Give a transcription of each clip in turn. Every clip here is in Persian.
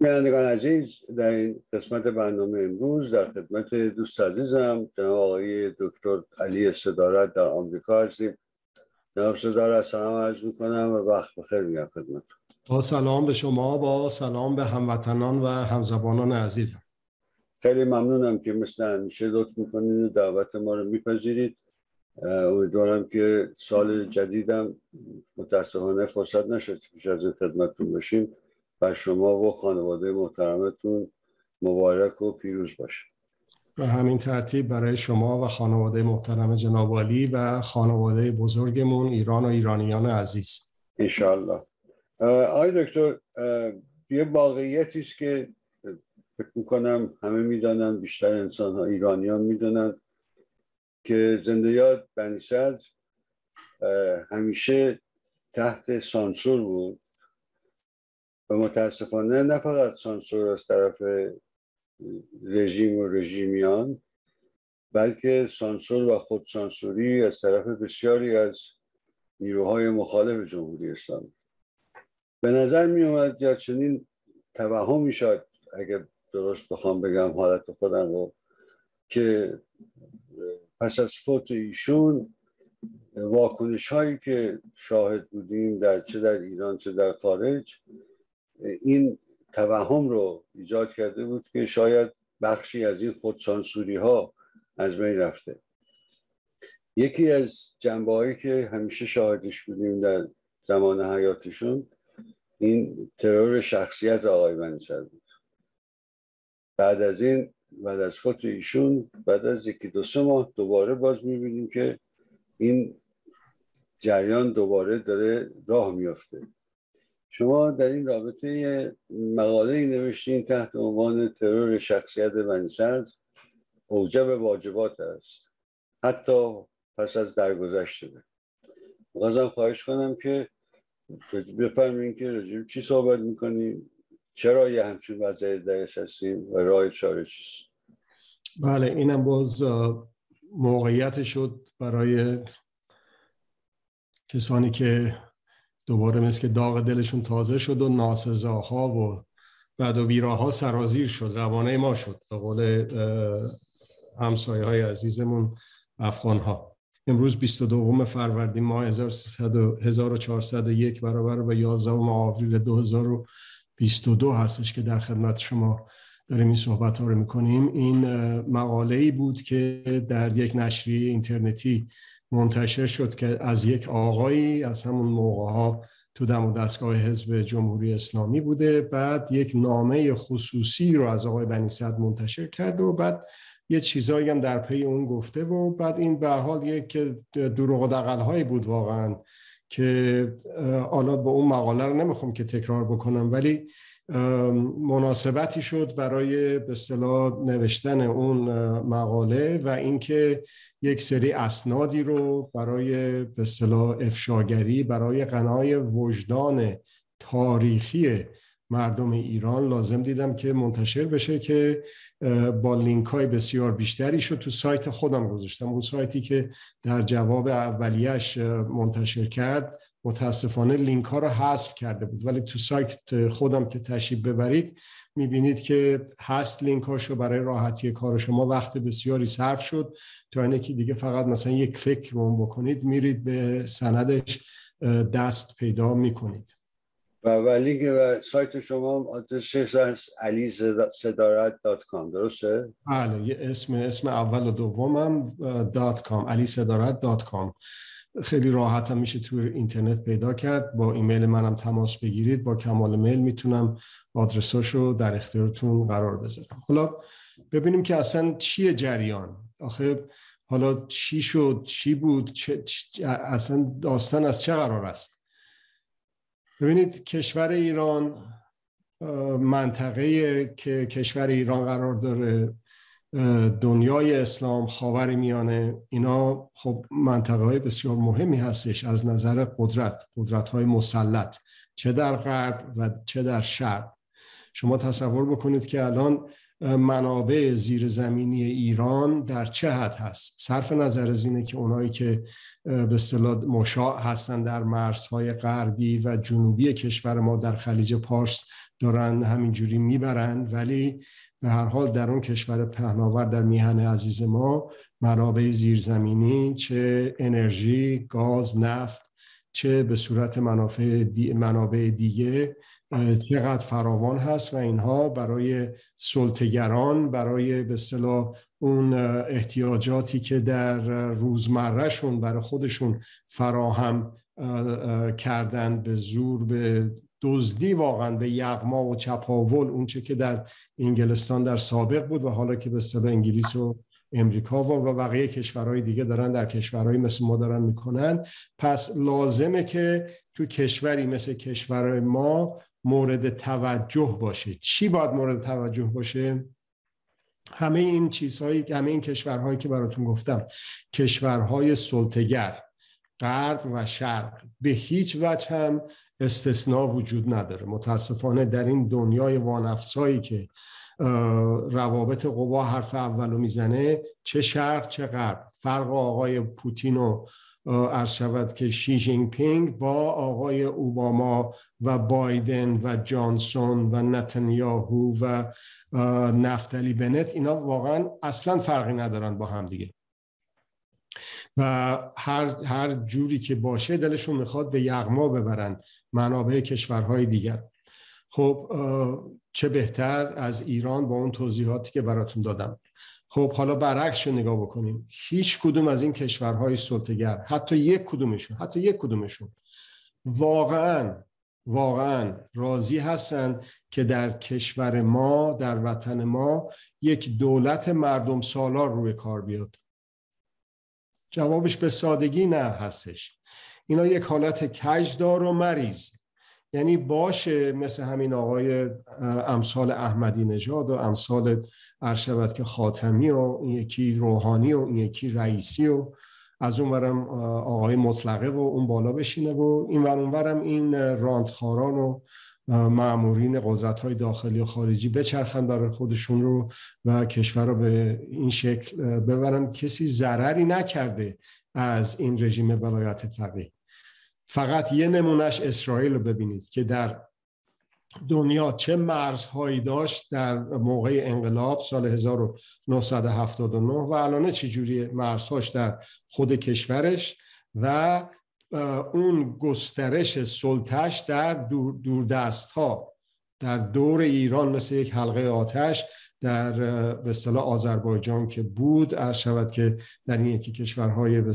بینندگان عزیز در این قسمت برنامه امروز در خدمت دوست عزیزم جناب آقای دکتر علی صدارت در آمریکا هستیم. جناب صدارت سلام عرض می‌کنم و وقت بخیر میگم خدمت با سلام به شما با سلام به هموطنان و همزبانان عزیزم. خیلی ممنونم که مثل همیشه لطف می‌کنید و دعوت ما رو میپذیرید. امیدوارم که سال جدیدم متاسفانه فرصت نشد پیش از این خدمتتون باشیم. بر شما و خانواده محترمتون مبارک و پیروز باشه. به همین ترتیب برای شما و خانواده محترم جناب و خانواده بزرگمون ایران و ایرانیان عزیز. انشاءالله. آقای دکتر یه واقعیتی است که فکر می‌کنم همه می‌دانن بیشتر انسان ها ایرانیان می‌دانن که زنده یاد بنی همیشه تحت سانسور بود. و متاسفانه نه فقط سانسور از طرف رژیم و رژیمیان بلکه سانسور و خودسانسوری از طرف بسیاری از نیروهای مخالف جمهوری اسلامی. به نظر می اومد یا چنین توهمی شد اگر درست بخوام بگم حالت خودم رو که پس از فوت ایشون واکنش هایی که شاهد بودیم در چه در ایران چه در خارج این توهم رو ایجاد کرده بود که شاید بخشی از این خودسانسوری ها از بین رفته. یکی از جنبه هایی که همیشه شاهدش بودیم در زمان حیاتشون این ترور شخصیت آقای منصر بود. بعد از این بعد از فوت ایشون بعد از یکی دو سه ماه دوباره باز می‌بینیم که این جریان دوباره داره راه میافته. شما در این رابطه مقاله نوشتین تحت عنوان ترور شخصیت منسد اوجب واجبات است. حتی پس از درگذشته به بازم خواهش کنم که بفرمین که رجیم چی صحبت می‌کنیم؟ چرا یه همچین وضعی درش هستیم و راه چاره چیست؟ بله اینم باز موقعیت شد برای کسانی که دوباره مثل که داغ دلشون تازه شد و ناسزاها و بعد و بیراها سرازیر شد روانه ما شد به قول همسایه های عزیزمون افغان ها امروز 22 فروردین ماه 1401 برابر با 11 آوریل 2022 هستش که در خدمت شما داریم این صحبت ها رو می‌کنیم. این مقاله ای بود که در یک نشریه اینترنتی منتشر شد که از یک آقایی از همون موقع ها تو دم و دستگاه حزب جمهوری اسلامی بوده بعد یک نامه خصوصی رو از آقای بنی صد منتشر کرده و بعد یه چیزایی هم در پی اون گفته و بعد این به حال یک دروغ و دقل هایی بود واقعا که حالا با اون مقاله رو نمی‌خوام که تکرار بکنم ولی مناسبتی شد برای به اصطلاح نوشتن اون مقاله و اینکه یک سری اسنادی رو برای به اصطلاح افشاگری برای قنای وجدان تاریخی مردم ایران لازم دیدم که منتشر بشه که با لینک های بسیار بیشتری شد تو سایت خودم گذاشتم. اون سایتی که در جواب اولیش منتشر کرد متاسفانه لینک ها رو حذف کرده بود. ولی تو سایت خودم که تشریف ببرید می‌بینید که هست لینک هاشو برای راحتی کار شما. وقت بسیاری صرف شد. تا اینه که دیگه فقط مثلا یک کلیک رو بکنید میرید به سندش دست پیدا می‌کنید. و ولی و سایت شما آدرسش از علی صدارت دات کام. درسته؟ بله اسم اسم اول و دومم dot com. علی صدارت dot com. خیلی راحت هم میشه توی اینترنت پیدا کرد. با ایمیل منم تماس بگیرید. با کمال میل می‌تونم آدرساشو در اختیارتون قرار بذارم. حالا ببینیم که اصلا چیه جریان. آخه حالا چی شد؟ چی بود؟ چه، اصلا داستان از چه قرار است؟ ببینید کشور ایران منطقه که کشور ایران قرار داره. دنیای اسلام خاور میانه اینا خب منطقه های بسیار مهمی هستش از نظر قدرت قدرت های مسلط چه در غرب و چه در شرق. شما تصور بکنید که الان منابع زیرزمینی ایران در چه حد هست؟ صرف نظر از اینه که اونایی که به اصطلاح مشاع هستن در مرزهای غربی و جنوبی کشور ما در خلیج پارس دارن همینجوری می‌برند ولی به هر حال در اون کشور پهناور در میهن عزیز ما منابع زیرزمینی چه انرژی گاز نفت چه به صورت منابع دیگه چقدر فراوان هست و اینها برای سلطگران برای به اصطلاح اون احتیاجاتی که در روزمرهشون برای خودشون فراهم کردن به زور به دزدی واقعا به یغما و چپاول اونچه که در انگلستان در سابق بود و حالا که به اصطلاح انگلیس و امریکا و بقیه کشورهای دیگه دارن در کشورهای مثل ما دارن می‌کنن. پس لازمه که تو کشوری مثل کشور ما مورد توجه باشه. چی باید مورد توجه باشه؟ همه این چیزهایی همه این کشورهایی که براتون گفتم. کشورهای سلطگر غرب و شرق. به هیچ وجه هم استثناء وجود نداره. متاسفانه در این دنیای وانفسایی که روابط قوا حرف اولو می‌زنه چه شرق چه غرب. فرق آقای پوتین و عرض شود که شی جینگ پینگ با آقای اوباما و بایدن و جانسون و نتانیاهو و نفتالی بنت اینا واقعا اصلا فرقی ندارن با هم دیگه. و هر, هر جوری که باشه دلشون می‌خواد به یغما ببرن. منابع کشورهای دیگر. خب چه بهتر از ایران با اون توضیحاتی که براتون دادم. خب حالا برعکس رو نگاه بکنیم. هیچ کدوم از این کشورهای سلطگر حتی یک کدومشون حتی یک کدومشون واقعا واقعا راضی هستن که در کشور ما در وطن ما یک دولت مردم سالار روی کار بیاد. جوابش به سادگی نه هستش. اینا یک حالت کجدار و مریض. یعنی باشه مثل همین آقای امثال احمدی نژاد و امثال ارشبت که خاتمی و این یکی روحانی و این یکی رئیسی و از اونورم آقای مطلقه و اون بالا بشینه و این اونورم این راندخاران و معمورین قدرت های داخلی و خارجی بچرخن برای خودشون رو و کشور رو به این شکل ببرن. کسی ضرری نکرده از این رژیم ولایت فقیه. فقط یه نمونهش اسرائیل رو ببینید که در دنیا چه مرزهایی داشت در موقع انقلاب سال 1979 و الان چجوری مرزهاش در خود کشورش و اون گسترش سلطش در دور, دست ها در دور ایران مثل یک حلقه آتش در به اصطلاح آذربایجان که بود عرض شود که در این یکی کشورهای به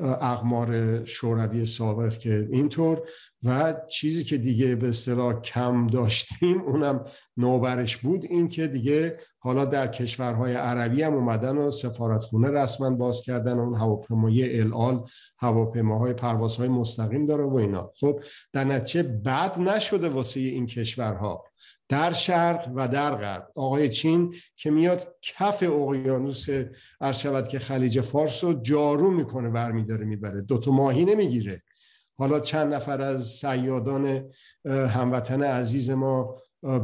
اقمار شوروی سابق که اینطور و چیزی که دیگه به اصطلاح کم داشتیم اونم نوبرش بود. این که دیگه حالا در کشورهای عربی هم اومدن و سفارتخونه رسما باز کردن اون هواپیمای الال هواپیماهای پروازهای مستقیم داره و اینا. خب در نتیجه بد نشده واسه این کشورها. در شرق و در غرب. آقای چین که میاد کف اقیانوس شود که خلیج فارس رو جارو می‌کنه برمیداره می‌بره. دوتا ماهی نمی‌گیره. حالا چند نفر از سیادان هموطن عزیز ما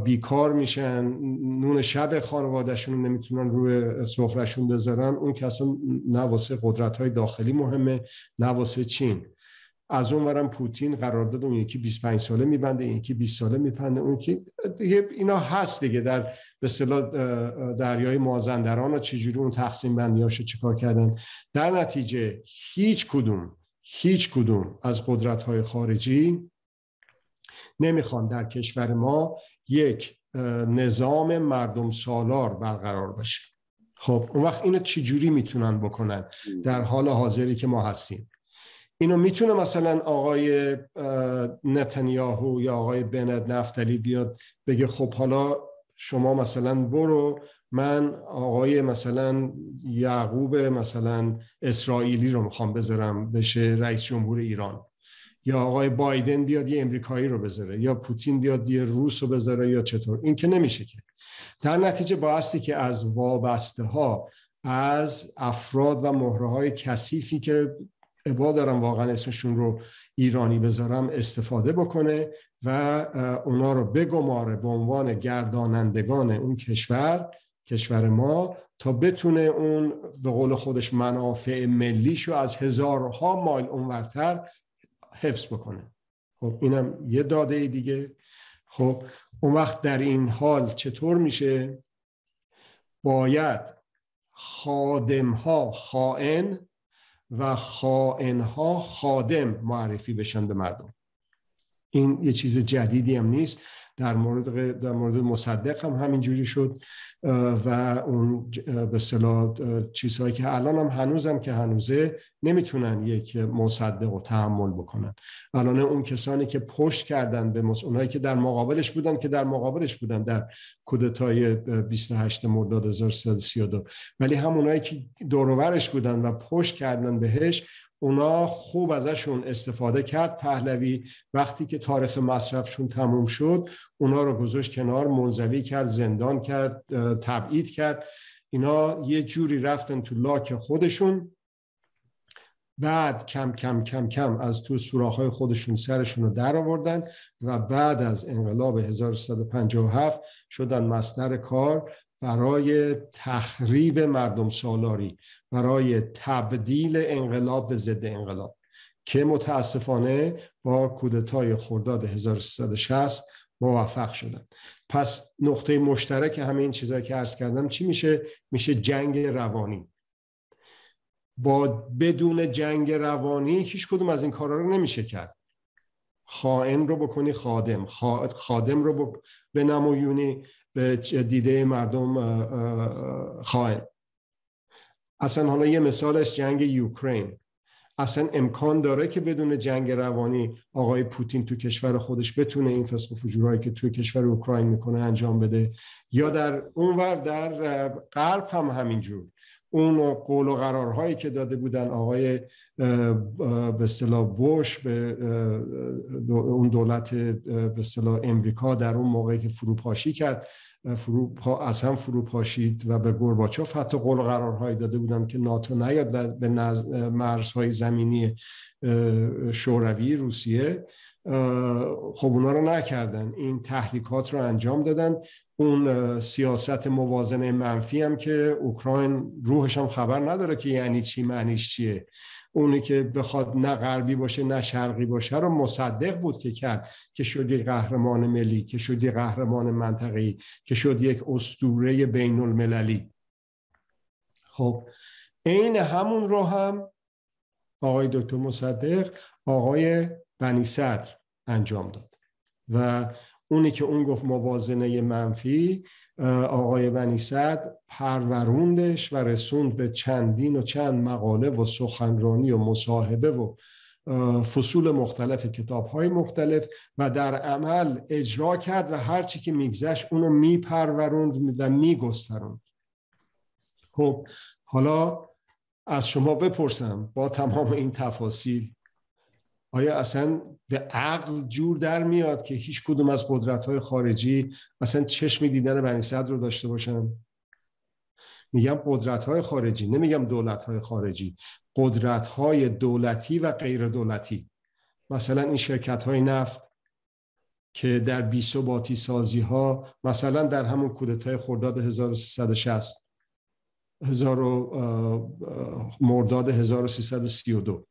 بیکار میشن. نون شب خانوادهشون نمی‌تونن روی سفرشون بذارن. اون که اصلا نه واسه قدرت های داخلی مهمه نه واسه چین. از اون ورم پوتین قرارداد اون یکی 25 ساله میبنده این یکی 20 ساله میپنده اون یکی دیگه اینا هست دیگه. در به اصطلاح دریای مازندران و چجوری اون تقسیم بندیاشو چیکار کردن. در نتیجه هیچ کدوم هیچ کدوم از قدرت های خارجی نمی‌خوان در کشور ما یک نظام مردم سالار برقرار باشه خب اون وقت اینو چجوری می‌تونن بکنن؟ در حال حاضری که ما هستیم. اینو می‌تونه مثلا آقای نتانیاهو یا آقای بنت نفتلی بیاد بگه خب حالا شما مثلا برو من آقای مثلا یعقوب مثلا اسرائیلی رو می‌خوام بذارم بشه رئیس جمهور ایران. یا آقای بایدن بیاد یه امریکایی رو بذاره یا پوتین بیاد یه روس رو بذاره یا چطور. این که نمیشه که. در نتیجه بایستی که از وابسته ها از افراد و مهره های کثیفی که ابا دارم واقعا اسمشون رو ایرانی بذارم استفاده بکنه و اونا رو بگماره به عنوان گردانندگان اون کشور کشور ما تا بتونه اون به قول خودش منافع ملیشو از هزارها مایل اونورتر حفظ بکنه. خب اینم یه داده دیگه. خب اون وقت در این حال چطور میشه؟ باید خادم ها خائن و خائن ها خادم معرفی بشن به مردم. این یه چیز جدیدی هم نیست. در مورد در مورد مصدق هم همینجوری شد و اون به اصطلاح چیزهایی که الان هم هنوزم که هنوزه نمی‌تونن یک مصدق رو تحمل بکنن. الان اون کسانی که پشت کردن به مص... اونایی که در مقابلش بودن که در مقابلش بودن در کودتای 28 مرداد 1332 ولی همونایی که دورورش بودن و پشت کردن بهش اونا خوب ازشون استفاده کرد. پهلوی وقتی که تاریخ مصرفشون تموم شد اونا رو گذاشت کنار منزوی کرد زندان کرد تبعید کرد. اینا یه جوری رفتن تو لاک خودشون. بعد کم کم کم کم از تو سوراخ‌های خودشون سرشون رو در آوردن و بعد از انقلاب 1357 شدن مصدر کار. برای تخریب مردم سالاری برای تبدیل انقلاب به ضد انقلاب که متاسفانه با کودتای خرداد 1360 موفق شدن پس نقطه مشترک همه این چیزهایی که عرض کردم چی میشه؟ میشه جنگ روانی. با بدون جنگ روانی هیچ کدوم از این کارا رو نمیشه کرد. خائن رو بکنی خادم خادم رو به نمایونی. به دیده مردم خائن اصلا حالا یه مثالش جنگ یوکرین. اصلا امکان داره که بدون جنگ روانی آقای پوتین تو کشور خودش بتونه این فسق و فجورهایی که توی کشور اوکراین می‌کنه انجام بده؟ یا در اونور در غرب هم همینجور. اون قول و قرارهایی که داده بودن آقای به اصطلاح بوش به اون دولت به اصطلاح امریکا در اون موقعی که فروپاشی کرد فرو از هم فروپاشید و به گورباچوف حتی قول قرارهایی داده بودن که ناتو نیاد به مرزهای زمینی شوروی روسیه. خب اونا رو نکردن. این تحریکات رو انجام دادن. اون سیاست موازنه منفی هم که اوکراین روحش هم خبر نداره که یعنی چی معنیش چیه. اونی که بخواد نه غربی باشه نه شرقی باشه رو مصدق بود که کرد. که شد یک قهرمان ملی که شد یک قهرمان منطقه‌ای که شد یک اسطوره بین المللی خب عین همون رو هم آقای دکتر مصدق آقای بنی صدر انجام داد. و اونی که اون گفت موازنه منفی آقای بنی صد پروروندش و رسوند به چندین و چند مقاله و سخنرانی و مصاحبه و فصول مختلف کتاب های مختلف و در عمل اجرا کرد و هرچی که میگذشت اونو میپروروند و میگستروند. خب حالا از شما بپرسم با تمام این تفاصیل آیا اصلا به عقل جور در میاد که هیچ کدوم از قدرت های خارجی اصلا چشم دیدن بنی صدر رو داشته باشن؟ میگم قدرت های خارجی نمیگم دولت های خارجی. قدرت های دولتی و غیر دولتی مثلا این شرکت های نفت که در بی ثباتی سازی ها مثلا در همون کودتای خرداد 1360 هزار مرداد 1332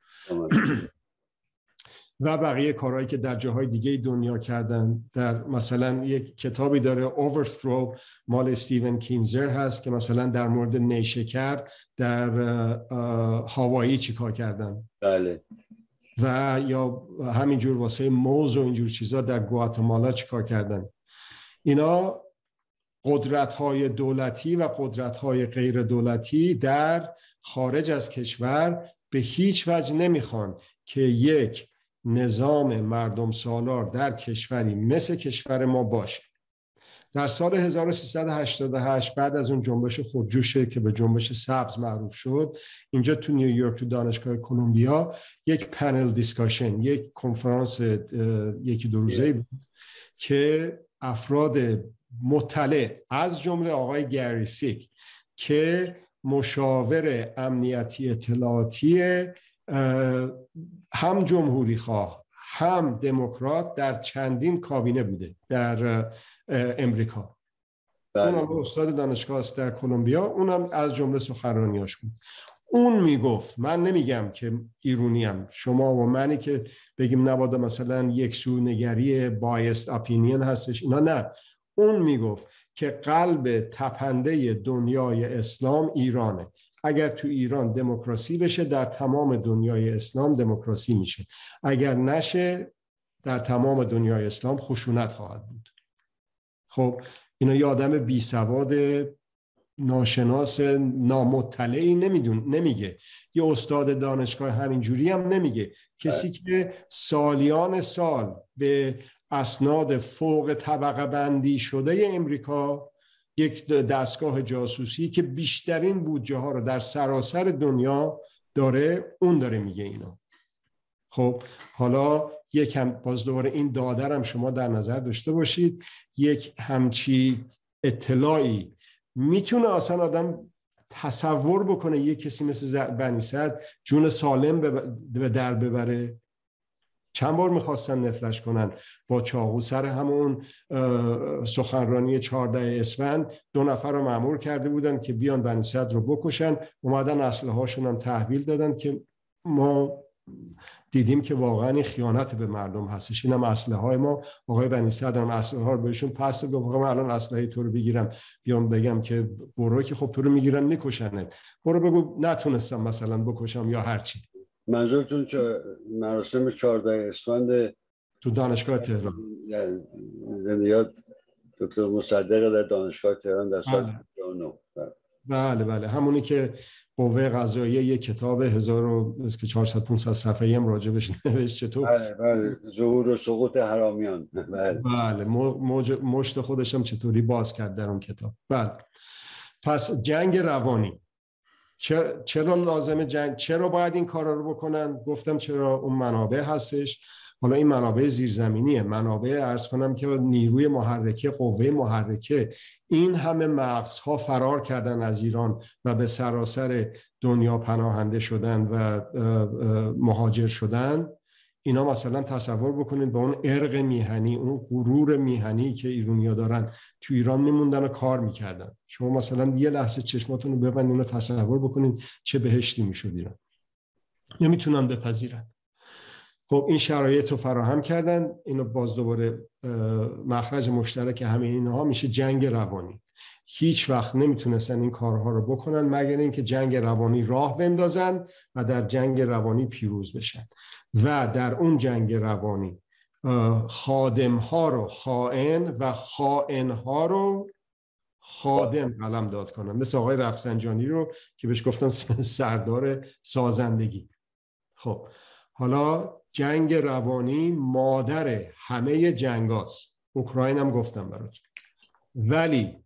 و بقیه کارهایی که در جاهای دیگه دنیا کردن. در مثلا یک کتابی داره Overthrow مال استیون کینزر هست که مثلا در مورد نیشکر در هاوایی چیکار کردن. بله. و یا همینجور واسه موز و اینجور چیزا در گواتمالا چیکار کردن. اینا قدرت های دولتی و قدرت های غیر دولتی در خارج از کشور به هیچ وجه نمی‌خوان که یک نظام مردم سالار در کشوری مثل کشور ما باشه. در سال 1388 بعد از اون جنبش خودجوشه که به جنبش سبز معروف شد اینجا تو نیویورک تو دانشگاه کلمبیا یک پنل دیسکاشن یک کنفرانس یکی دو روزه بود که افراد مطلع از جمله آقای گری که مشاور امنیتی اطلاعاتی هم جمهوری خواه هم دموکرات در چندین کابینه بوده در امریکا. بله. اونم استاد دانشگاه است در کلمبیا اونم از جمله سخنرانیاش بود. اون می‌گفت من نمیگم که ایرونیم. شما و منی که بگیم نبادا مثلا یک سو نگری بایست اپینین هستش اینا نه. اون می‌گفت که قلب تپنده دنیای اسلام ایرانه. اگر تو ایران دموکراسی بشه در تمام دنیای اسلام دموکراسی میشه. اگر نشه در تمام دنیای اسلام خشونت خواهد بود. خب اینا یه آدم بی سواد ناشناس نامطلعی نمیدون نمیگه. یه استاد دانشگاه همینجوری هم نمیگه. کسی که سالیان سال به اسناد فوق طبقه بندی شده امریکا یک دستگاه جاسوسی که بیشترین بودجه ها رو در سراسر دنیا داره اون داره میگه اینو. خب حالا یک هم باز دوباره این دادرم شما در نظر داشته باشید. یک همچی اطلاعی. می‌تونه اصلا آدم تصور بکنه یک کسی مثل بنی صد جون سالم به در ببره؟ چند بار می‌خواستن نفلش کنن؟ با چاقو سر همون سخنرانی 14 اسفند دو نفر رو معمور کرده بودن که بیان بنی صد رو بکشن. اومدن اصله هاشون هم تحویل دادن که ما دیدیم که واقعا این خیانت به مردم هستش. اینم اسلحه های ما. آقای بنی صدر اسلحه ها رو بهشون پس گفت من الان اسلحه تو رو بگیرم. بیام بگم که برو که خب تو رو می‌گیرن میکشنت. برو بگو نتونستم مثلا بکشم یا هرچی. منظورتون چه؟ مراسم 14 اسفند تو دانشگاه تهران. زندگیات دکتر مصدق در دانشگاه تهران در سال بله. بله بله. همونی که قوه قضاییه یک کتاب هزار و 400 500 صفحه‌ای هم راجبش نوشت چطور بله بله. ظهور و سقوط حرامیان. بله. بله. موج مشت خودش هم چطوری باز کرد در اون کتاب. بله. پس جنگ روانی. چرا لازمه جنگ؟ چرا باید این کارا رو بکنن؟ گفتم چرا اون منابع هستش. حالا این منابع زیرزمینیه. منابع ارز کنم که نیروی محرکه قوه محرکه. این همه مغزها فرار کردن از ایران و به سراسر دنیا پناهنده شدن و مهاجر شدن. اینا مثلا تصور بکنید با اون ارق میهنی اون غرور میهنی که ایرونیا دارن تو ایران میموندن و کار می‌کردن. شما مثلا یه لحظه چشماتون رو ببندین و تصور بکنید چه بهشتی می‌شد ایران. نمی‌تونن بپذیرن. خب این شرایط رو فراهم کردن. اینو باز دوباره مخرج مشترک همه اینها میشه جنگ روانی. هیچ وقت نمی‌تونستن این کارها رو بکنن مگر اینکه جنگ روانی راه بندازن و در جنگ روانی پیروز بشن. و در اون جنگ روانی خادم ها رو خائن و خائن ها رو خادم قلم داد کنن. مثل آقای رفسنجانی رو که بهش گفتن سردار سازندگی. خب حالا جنگ روانی مادر همه جنگاست. اوکراین هم گفتم برات ولی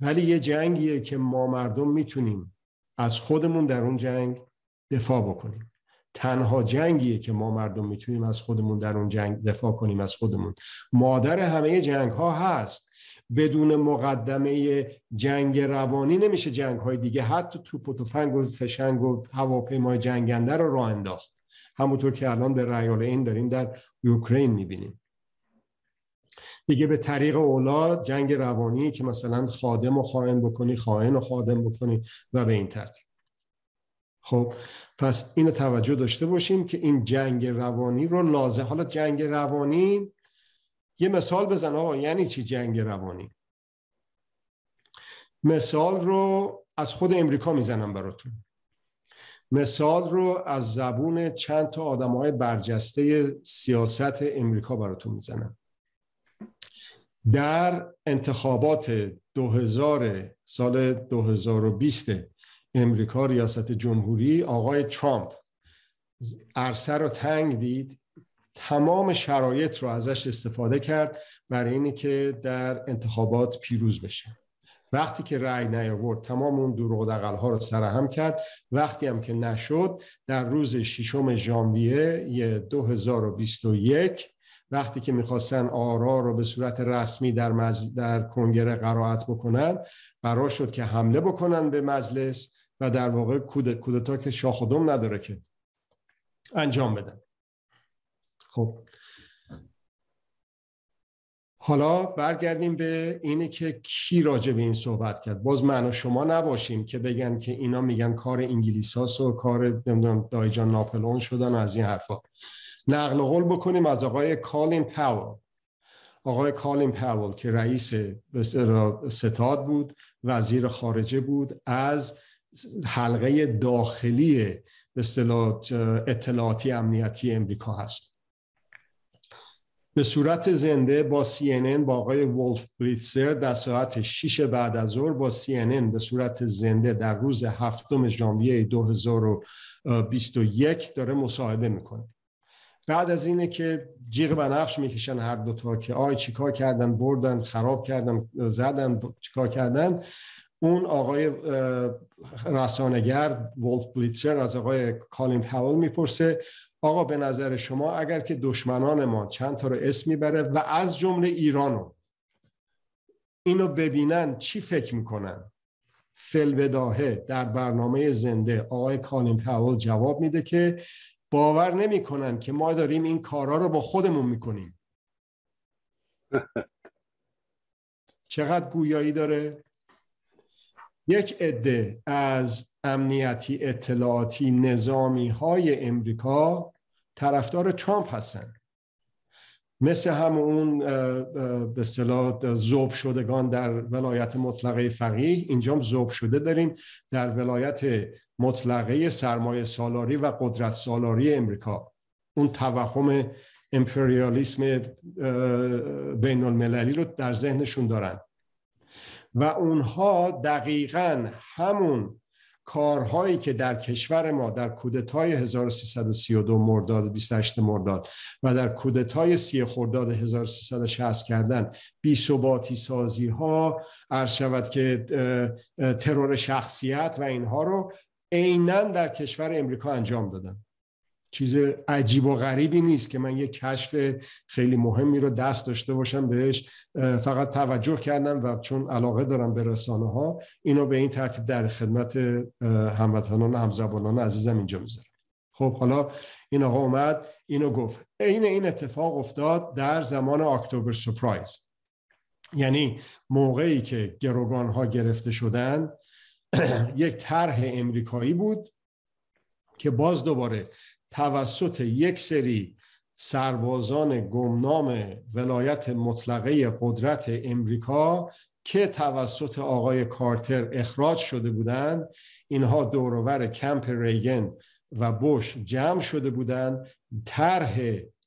ولی یه جنگیه که ما مردم می‌تونیم از خودمون در اون جنگ دفاع بکنیم. تنها جنگیه که ما مردم می‌تونیم از خودمون در اون جنگ دفاع کنیم از خودمون. مادر همه جنگ ها هست. بدون مقدمه جنگ روانی نمیشه جنگ های دیگه. حتی توپ و تفنگ و فشنگ و هواپیمای جنگنده رو راه انداخت. همونطور که الان به ریال این داریم در اوکراین می‌بینیم. دیگه به طریق اولا جنگ روانی که مثلا خادم و خائن بکنی خائن و خادم بکنی و به این ترتیب. خب پس اینو توجه داشته باشیم که این جنگ روانی رو لازم حالا جنگ روانی یه مثال بزن آقا یعنی چی جنگ روانی؟ مثال رو از خود امریکا می‌زنم براتون. مثال رو از زبون چند تا آدم های برجسته سیاست امریکا براتون می‌زنم. در انتخابات 2000 سال 2020 امریکا ریاست جمهوری آقای ترامپ عرصه رو تنگ دید. تمام شرایط رو ازش استفاده کرد برای اینی که در انتخابات پیروز بشه. وقتی که رأی نیاورد تمام اون دروغ ها رو سرهم کرد. وقتی هم که نشد در روز ششم ژانویه 2021 وقتی که می‌خواستن آرا رو به صورت رسمی در, در کنگره قرائت بکنن قرار شد که حمله بکنن به مجلس. و در واقع کودتا که شاخ نداره که انجام بدن خب. حالا برگردیم به اینه که کی راجع به این صحبت کرد. باز من و شما نباشیم که بگن که اینا میگن کار انگلیس و کار نمی‌دونم دایجان ناپلون شدن و از این حرفا. نقل قول بکنیم از آقای کالین پاول. آقای کالین پاول که رئیس ستاد بود وزیر خارجه بود از حلقه داخلی به اطلاعاتی امنیتی امریکا هست. به صورت زنده با CNN با آقای ولف بلیتزر در ساعت 6 بعد از ظهر با CNN به صورت زنده در روز هفتم ژانویه 2021 داره مصاحبه می‌کنه. بعد از اینه که جیغ بنفش می‌کشن هر دوتا که آی چیکار کردن بردن خراب کردن زدن چیکار کردن. اون آقای رسانگر ولف بلیتزر از آقای کالین پاول می‌پرسه آقا به نظر شما اگر که دشمنان ما چند تا رو اسم می‌بره و از جمله ایرانو اینو ببینن چی فکر می‌کنن؟ فلوداهه در برنامه زنده آقای کالین پاول جواب میده که باور نمی‌کنن که ما داریم این کارا رو با خودمون می‌کنیم. چقدر گویایی داره؟ یک عده از امنیتی اطلاعاتی نظامی های امریکا طرفدار ترامپ هستن مثل همون به اصطلاح زوب شدگان در ولایت مطلقه فقیه. اینجا زوب شده داریم در ولایت مطلقه سرمایه سالاری و قدرت سالاری امریکا. اون توهم امپریالیسم بین المللی رو در ذهنشون دارن. و اونها دقیقا همون کارهایی که در کشور ما در کودتای 1332 مرداد 28 مرداد و در کودتای سی خرداد 1360 کردن بی ثباتی سازی ها عرض شود که ترور شخصیت و اینها رو عینا در کشور امریکا انجام دادن. چیز عجیب و غریبی نیست که من یک کشف خیلی مهمی رو دست داشته باشم بهش فقط توجه کردم و چون علاقه دارم به رسانه ها اینو به این ترتیب در خدمت هموطنان همزبانان عزیزم اینجا می‌ذارم. خب حالا این آقا اومد اینو گفت. این این اتفاق افتاد در زمان اکتبر سپرایز. یعنی موقعی که گروگان ها گرفته شدن یک طرح امریکایی بود که باز دوباره توسط یک سری سربازان گمنام ولایت مطلقه قدرت امریکا که توسط آقای کارتر اخراج شده بودند اینها دورور کمپ ریگن و بوش جمع شده بودند. طرح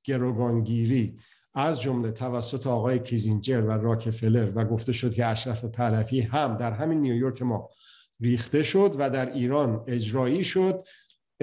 گروگانگیری از جمله توسط آقای کیزینجر و راکفلر و گفته شد که اشرف پهلوی هم در همین نیویورک ما ریخته شد و در ایران اجرایی شد.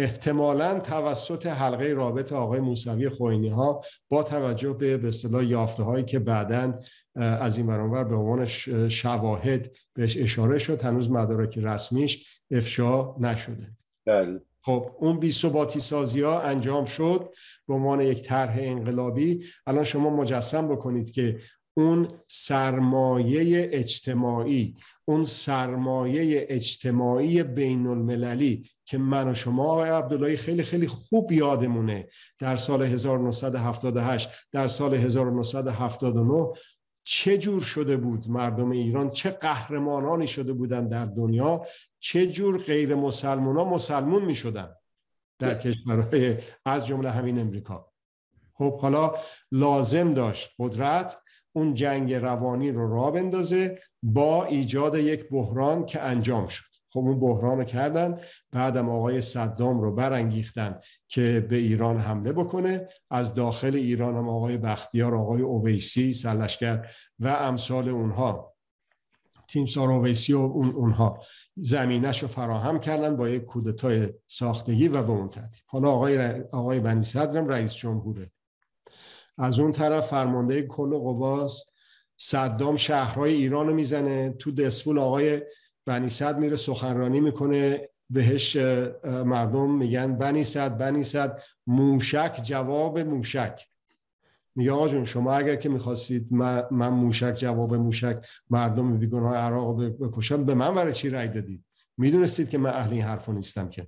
احتمالا توسط حلقه رابط آقای موسوی خوینی ها با توجه به به اصطلاح یافته هایی که بعدا از این برانور به عنوان شواهد بهش اشاره شد هنوز مدارک رسمیش افشا نشده. بله. خب اون بی ثباتی سازی ها انجام شد به عنوان یک طرح انقلابی. الان شما مجسم بکنید که اون سرمایه اجتماعی اون سرمایه اجتماعی بین المللی که من و شما آقای عبداللهی خیلی خیلی خوب یادمونه در سال 1978 در سال 1979 چه جور شده بود مردم ایران؟ چه قهرمانانی شده بودن در دنیا؟ چه جور غیر مسلمان ها مسلمون می شدن در کشورهای از جمله همین امریکا؟ خب حالا لازم داشت قدرت اون جنگ روانی رو را بندازه با ایجاد یک بحران که انجام شد. خب اون بحران رو کردن بعدم آقای صدام رو برانگیختن که به ایران حمله بکنه. از داخل ایران هم آقای بختیار آقای اویسی سلشگر و امثال اونها تیمسار اویسی و اون اونها زمینش رو فراهم کردن با یک کودتای ساختگی و به اون ترتیب. حالا آقای, آقای بنی صدرم رئیس جمهوره. از اون طرف فرمانده کل قواست صدام شهرهای ایران رو می‌زنه. تو دسفول آقای بنی صد میره سخنرانی می‌کنه. بهش مردم میگن بنی صد بنی صد. موشک جواب موشک. میگه آقا جون شما اگر که می‌خواستید من, موشک جواب موشک مردم بیگناه عراق بکشم به من برای چی رای دادید؟ می‌دونستید که من اهل این حرفو نیستم که.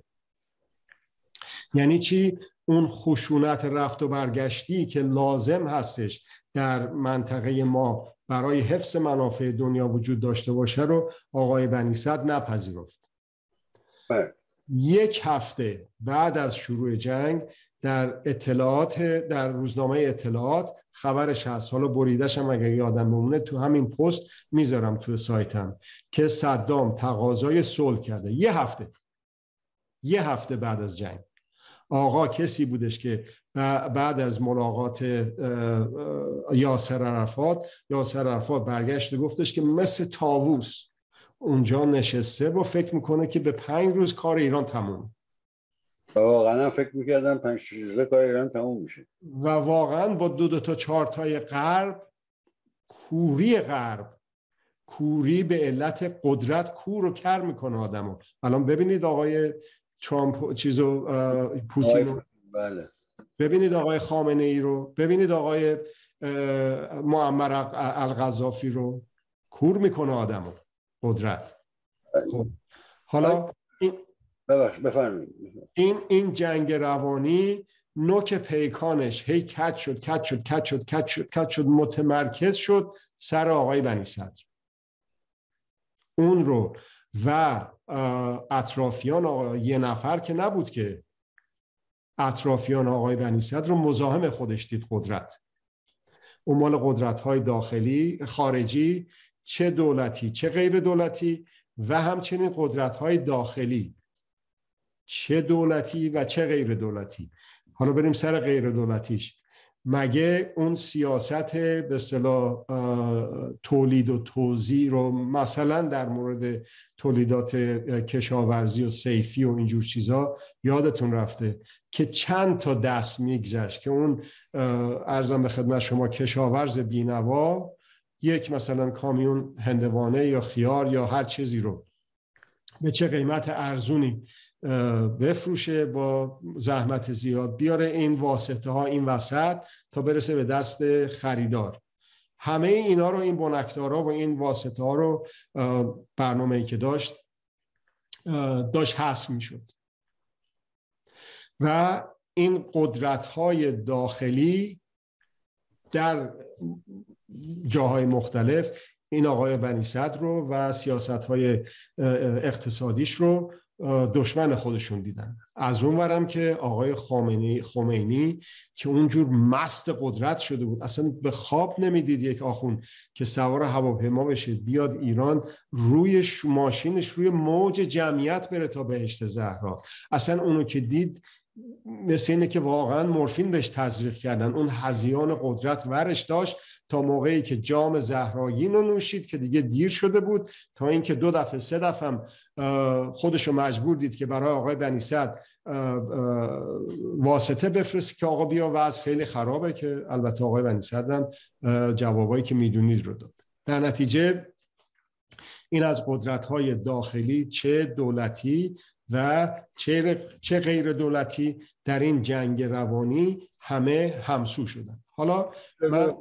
یعنی چی؟ اون خشونت رفت و برگشتی که لازم هستش در منطقه ما برای حفظ منافع دنیا وجود داشته باشه رو آقای بنیصد نپذیرفت. بله. یک هفته بعد از شروع جنگ در اطلاعات در روزنامه اطلاعات خبرش هست حالا بریدش هم اگر یادم بمونه تو همین پست می‌ذارم تو سایتم که صدام تقاضای صلح کرده. یه هفته. یه هفته بعد از جنگ. آقا کسی بودش که بعد از ملاقات یاسر عرفات یاسر عرفات برگشت و گفتش که مثل تاووس اونجا نشسته و فکر می‌کنه که به پنج روز کار ایران تموم. واقعا فکر می‌کردم پنج روزه کار ایران تموم میشه. و واقعا با دو دو تا چارتای غرب کوری غرب کوری به علت قدرت کور و کر می‌کنه آدمو. الان ببینید آقای ترامپ چیزو پوتین بله. ببینید آقای خامنه ای رو. ببینید آقای معمر الغذافی رو. کور می‌کنه آدمو. قدرت. خب. حالا این این این جنگ روانی نوک پیکانش. هی کت شد کت شد کت شد کت شد کت شد متمرکز شد سر آقای بنی صدر. اون رو و اطرافیان آقای یه نفر که نبود که اطرافیان آقای بنی صدر رو مزاحم خودش دید قدرت. اون مال قدرت های داخلی خارجی چه دولتی چه غیر دولتی و همچنین قدرت های داخلی. چه دولتی و چه غیر دولتی. حالا بریم سر غیر دولتیش. مگه اون سیاست به اصطلاح تولید و توزیع رو مثلا در مورد تولیدات کشاورزی و سیفی و اینجور چیزا یادتون رفته که چند تا دست میگذشت که اون ارزم به خدمت شما کشاورز بینوا یک مثلا کامیون هندوانه یا خیار یا هر چیزی رو به چه قیمت ارزونی بفروشه با زحمت زیاد بیاره این واسطه ها این وسط تا برسه به دست خریدار. همه اینا رو این بنکدارا و این واسطه ها رو برنامه ای که داشت داشت حذف می‌شد. و این قدرت های داخلی در جاهای مختلف این آقای بنی صدر رو و سیاست های اقتصادیش رو دشمن خودشون دیدن. از اون ورم که آقای خامنی خمینی که اونجور مست قدرت شده بود اصلا به خواب نمی‌دید یک آخون که سوار هواپیما بشه بیاد ایران روی ماشینش روی موج جمعیت بره تا بهشت زهرا. اصلا اونو که دید مثل اینه که واقعا مورفین بهش تزریق کردن. اون هزیان قدرت ورش داشت تا موقعی که جام زهرایی رو نوشید که دیگه دیر شده بود تا اینکه دو دفعه سه دفعه هم خودشو مجبور دید که برای آقای بنی واسطه بفرست که آقا بیا وضع خیلی خرابه که البته آقای بنی هم جوابایی که می‌دونید رو داد. در نتیجه این از قدرت های داخلی چه دولتی و چه غیر دولتی در این جنگ روانی همه همسو شدن. حالا من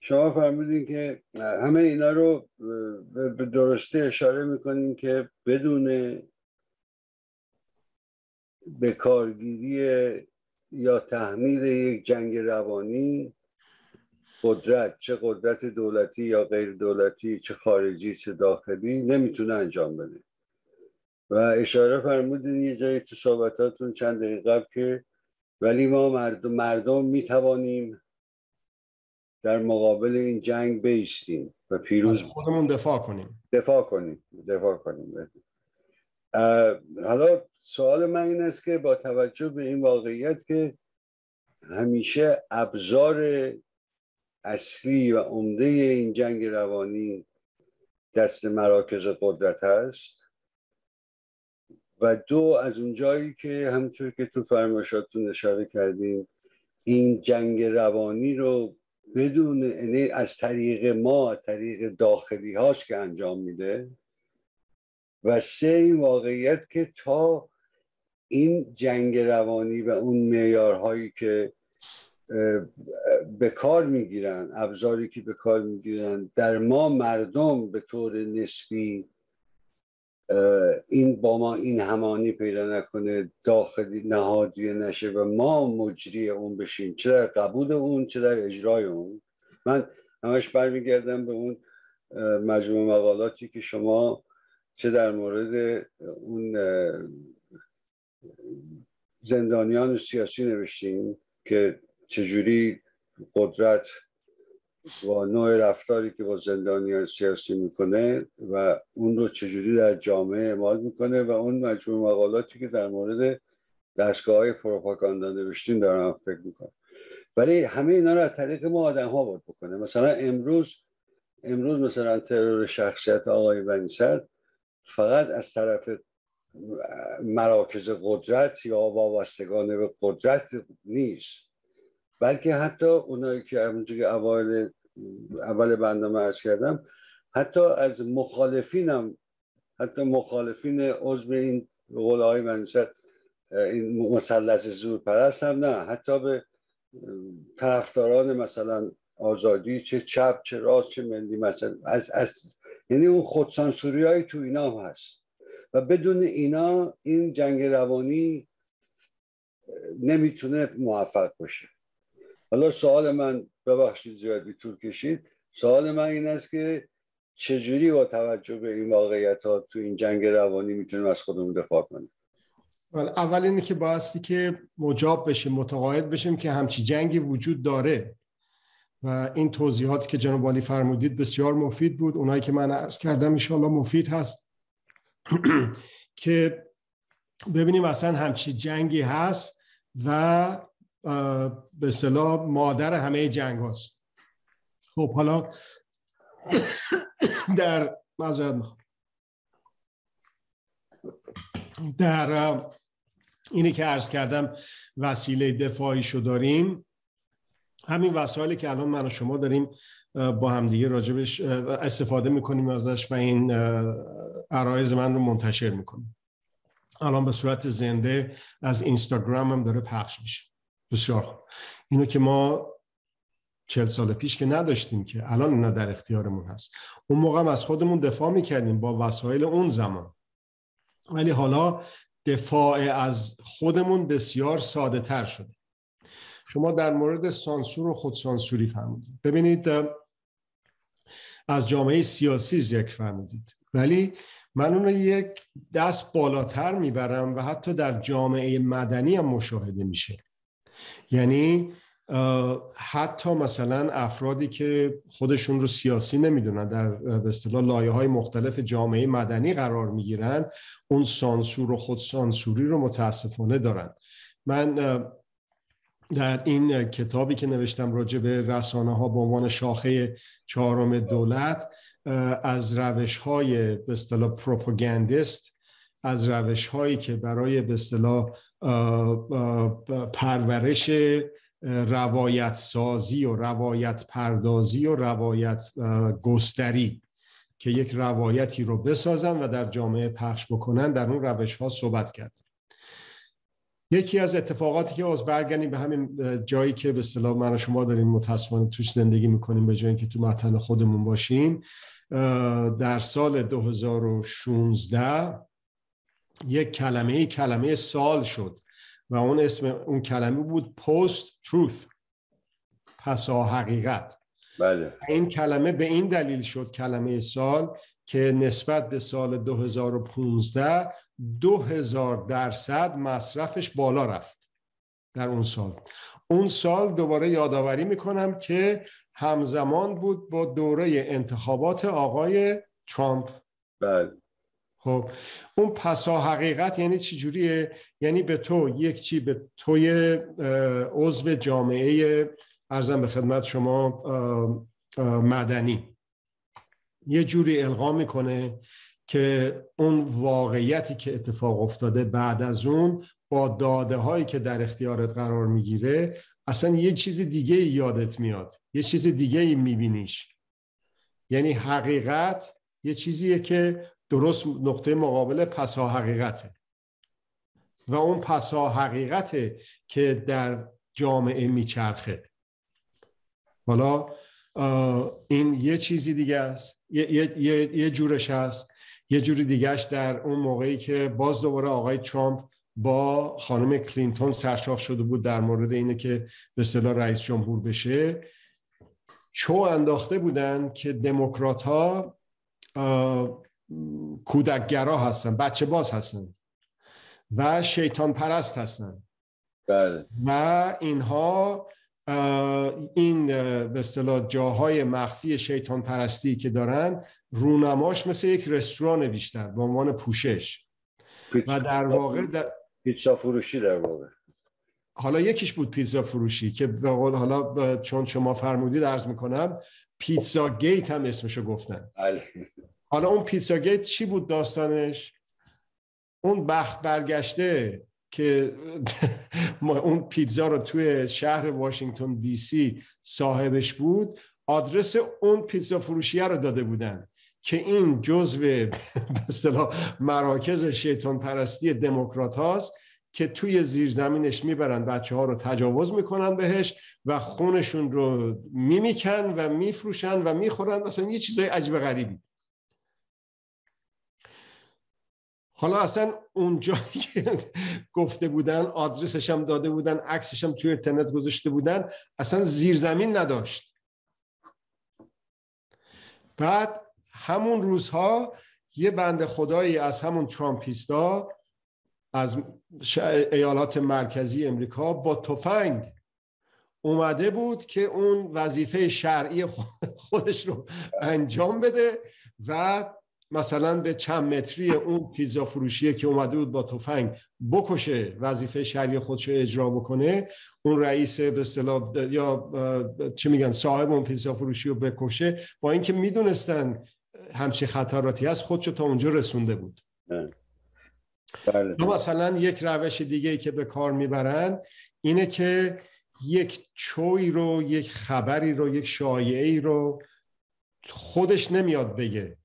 شما فرمودین که همه اینا رو به درستی اشاره می‌کنین که بدون به کارگیری یا تحمیل یک جنگ روانی قدرت چه قدرت دولتی یا غیر دولتی چه خارجی چه داخلی نمی‌تونه انجام بده. و اشاره فرمودین یه جایی تو صحبتاتون چند دقیقه قبل که ولی ما مردم, مردم می‌توانیم در مقابل این جنگ بیستیم و پیروز خودمون دفاع کنیم. دفاع کنیم دفاع کنیم. حالا سوال من این است که با توجه به این واقعیت که همیشه ابزار اصلی و عمده این جنگ روانی دست مراکز قدرت هست و دو از اونجایی که همونطور که تو فرمایشاتون اشاره کردیم این جنگ روانی رو بدون یعنی از طریق ما طریق داخلی هاش که انجام میده و سه این واقعیت که تا این جنگ روانی و اون معیارهایی که به کار می‌گیرن ابزاری که به کار می‌گیرن در ما مردم به طور نسبی این با ما این همانی پیدا نکنه داخلی نهادی نشه و ما مجری اون بشیم. چه در قبول اون چه در اجرای اون. من همش برمیگردم به اون مجموع مقالاتی که شما چه در مورد اون زندانیان سیاسی نوشتیم که چجوری قدرت و نوع رفتاری که با زندانیان سیاسی می‌کنه و اون رو چجوری در جامعه اعمال می‌کنه و اون مجموع مقالاتی که در مورد دستگاه های پروپاگاندا نوشتیم دارم فکر می‌کنم. ولی همه اینا رو از طریق ما آدم ها باید بکنه. مثلا امروز امروز مثلا ترور شخصیت آقای بنیسر فقط از طرف مراکز قدرت یا وابستگان به قدرت نیست. بلکه حتی اونایی که همونجور که اول اول برنامه ارز کردم حتی از مخالفینم حتی مخالفین عضو این قول های این مثلث زور پرست هم نه. حتی به طرفداران مثلا آزادی چه چپ چه راست چه ملی مثلا از, از یعنی اون خودسانسوری های تو اینا هم هست. و بدون اینا این جنگ روانی نمی‌تونه موفق باشه. حالا سوال من ببخشید زیادی طول کشید. سوال من این است که چجوری با توجه به این واقعیت ها تو این جنگ روانی می‌تونیم از خودمون دفاع کنیم؟ اول اینه که بایستی که مجاب بشیم متقاعد بشیم که همچی جنگی وجود داره. و این توضیحاتی که جناب علی فرمودید بسیار مفید بود. اونایی که من عرض کردم انشاءالله مفید هست. که ببینیم اصلا همچی جنگی هست و به صلاح مادر همه جنگ هست خب حالا در مذارت در اینی که عرض کردم وسیله دفاعی شو داریم. همین وسایلی که الان من و شما داریم با همدیگه راجبش استفاده می‌کنیم ازش و این عرایز من رو منتشر می‌کنیم. الان به صورت زنده از اینستاگرام هم داره پخش میشه. بسیار اینو که ما چل سال پیش که نداشتیم که الان اینا در اختیارمون هست. اون موقع از خودمون دفاع می‌کردیم با وسایل اون زمان. ولی حالا دفاع از خودمون بسیار ساده تر شده. شما در مورد سانسور و خودسانسوری فرمودید. ببینید از جامعه سیاسی ذکر فرمودید. ولی من اون رو یک دست بالاتر می‌برم و حتی در جامعه مدنی هم مشاهده میشه. یعنی حتی مثلا افرادی که خودشون رو سیاسی نمی‌دونن در به اصطلاح لایه های مختلف جامعه مدنی قرار می‌گیرن اون سانسور و خود سانسوری رو متاسفانه دارن. من در این کتابی که نوشتم راجع به رسانه ها به عنوان شاخه چهارم دولت از روش های به اصطلاح پروپاگاندیست از روش هایی که برای به اصطلاح پرورش روایت سازی و روایت پردازی و روایت گستری که یک روایتی رو بسازن و در جامعه پخش بکنن در اون روش ها صحبت کرد. یکی از اتفاقاتی که از برگردیم به همین جایی که به اصطلاح من و شما داریم متاسفانه توش زندگی می‌کنیم به جای اینکه تو متن خودمون باشیم در سال 2016 یک کلمه کلمه سال شد و اون اسم اون کلمه بود پست تروث پسا حقیقت. بله. این کلمه به این دلیل شد کلمه سال که نسبت به سال 2015 2000 درصد مصرفش بالا رفت در اون سال. اون سال دوباره یادآوری می‌کنم که همزمان بود با دوره انتخابات آقای ترامپ. بله. خب اون پسا حقیقت یعنی چی جوریه؟ یعنی به تو یک چی به توی عضو جامعه ارزم به خدمت شما مدنی. یه جوری القا می‌کنه که اون واقعیتی که اتفاق افتاده بعد از اون با داده هایی که در اختیارت قرار می‌گیره اصلا یه چیز دیگه یادت میاد. یه چیز دیگه میبینیش. یعنی حقیقت یه چیزیه که درست نقطه مقابل پسا حقیقته. و اون پسا حقیقته که در جامعه میچرخه. حالا این یه چیزی دیگه است. یه, یه،, یه،, جورش هست یه جوری دیگهش در اون موقعی که باز دوباره آقای ترامپ با خانم کلینتون سرشاخ شده بود در مورد اینه که به اصطلاح رئیس جمهور بشه چو انداخته بودن که دموکرات ها کودکگرا هستن بچه باز هستن و شیطان پرست هستن. بله. و اینها این به اصطلاح جاهای مخفی شیطان پرستی که دارن رونماش مثل یک رستوران بیشتر به عنوان پوشش. و در واقع در... پیتزا فروشی در واقع. حالا یکیش بود پیتزا فروشی که به قول حالا چون شما فرمودید عرض می‌کنم پیتزا گیت هم اسمشو گفتن. بله. حالا اون پیتزا گیت چی بود داستانش؟ اون بخت برگشته که اون پیتزا رو توی شهر واشنگتن دی سی صاحبش بود. آدرس اون پیتزا فروشیه رو داده بودن که این جزو به اصطلاح مراکز شیطان پرستی دموکرات هاست که توی زیرزمینش می‌برن بچه ها رو تجاوز می‌کنن بهش و خونشون رو میمیکن و میفروشن و می‌خورن. اصلا یه چیزای عجیب غریبی. حالا اصلا اون جایی که گفته بودن آدرسش هم داده بودن عکسش هم توی اینترنت گذاشته بودن اصلا زیرزمین نداشت. بعد همون روزها یه بند خدایی از همون ترامپیستا از ایالات مرکزی امریکا با تفنگ اومده بود که اون وظیفه شرعی خودش رو انجام بده و مثلا به چند متری اون پیزا فروشیه که اومده بود با تفنگ بکشه وظیفه شرعی خودش رو اجرا بکنه اون رئیس به اصطلاح یا چه میگن صاحب اون پیزا فروشی رو بکشه با اینکه می‌دونستن همچین خطراتی هست خودشو تا اونجا رسونده بود. بله. مثلا یک روش دیگه ای که به کار می‌برن اینه که یک چوی رو یک خبری رو یک شایعی رو خودش نمیاد بگه.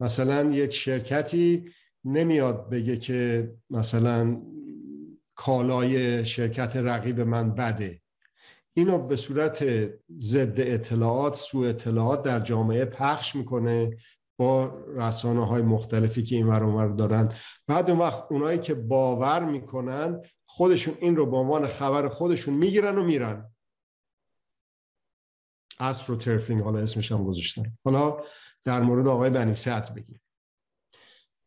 مثلا یک شرکتی نمیاد بگه که مثلا کالای شرکت رقیب من بده. اینو به صورت ضد اطلاعات سو اطلاعات در جامعه پخش می‌کنه با رسانه های مختلفی که این ور دارن. بعد اون وقت اونایی که باور می‌کنن خودشون این رو به عنوان خبر خودشون می‌گیرن و میرن. استرو ترفینگ حالا اسمش هم گذاشتن حالا در مورد آقای بنی سعد بگیم.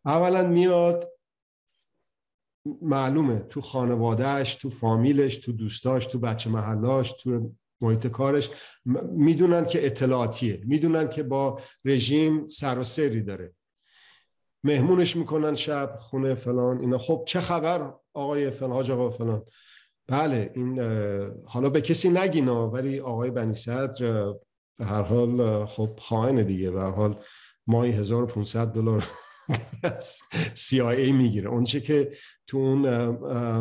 اولا میاد معلومه تو خانوادهش تو فامیلش تو دوستاش تو بچه محلاش تو محیط کارش می‌دونن که اطلاعاتیه. می‌دونن که با رژیم سر و سری داره. مهمونش می‌کنن شب خونه فلان اینا. خب چه خبر آقای فلان حاج آقا فلان؟ بله این حالا به کسی نگینا ولی آقای بنی صدر به هر حال خب خائن دیگه. به هر حال ماهی 1500 دلار CIA می‌گیره. اونچه که تو اون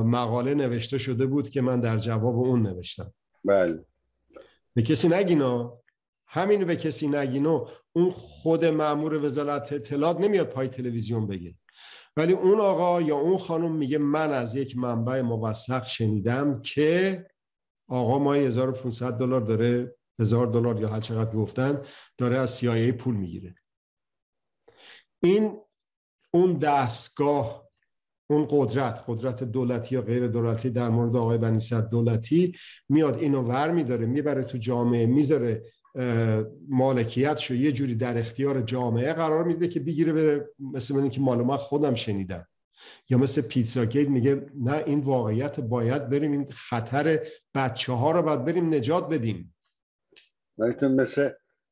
مقاله نوشته شده بود که من در جواب اون نوشتم. بله. به کسی نگینا. همینو به کسی نگینو اون خود معمور وزارت اطلاعات نمیاد پای تلویزیون بگه. ولی اون آقا یا اون خانم میگه من از یک منبع موثق شنیدم که آقا ما 1500 دلار داره هزار دلار یا هر چقدر گفتن داره از CIA پول می‌گیره. این اون دستگاه اون قدرت قدرت دولتی یا غیر دولتی در مورد آقای بنی دولتی میاد اینو ور میداره می‌بره تو جامعه می‌ذاره مالکیتشو یه جوری در اختیار جامعه قرار میده که بگیره بره مثل من که مال ما خودم شنیدم. یا مثل پیتزا گیت میگه نه این واقعیت باید بریم این خطر بچه ها رو باید بریم نجات بدیم. مثل مثل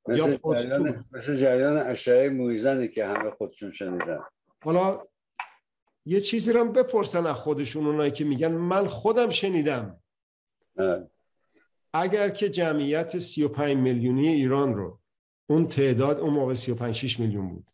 جریان مثل جریان اشعه مویزنی که همه خودشون شنیدن. حالا یه چیزی رو بپرسن از خودشون اونایی که میگن. من خودم شنیدم. اگر که جمعیت 35 میلیونی ایران رو اون تعداد اون موقع 35 6 میلیون بود.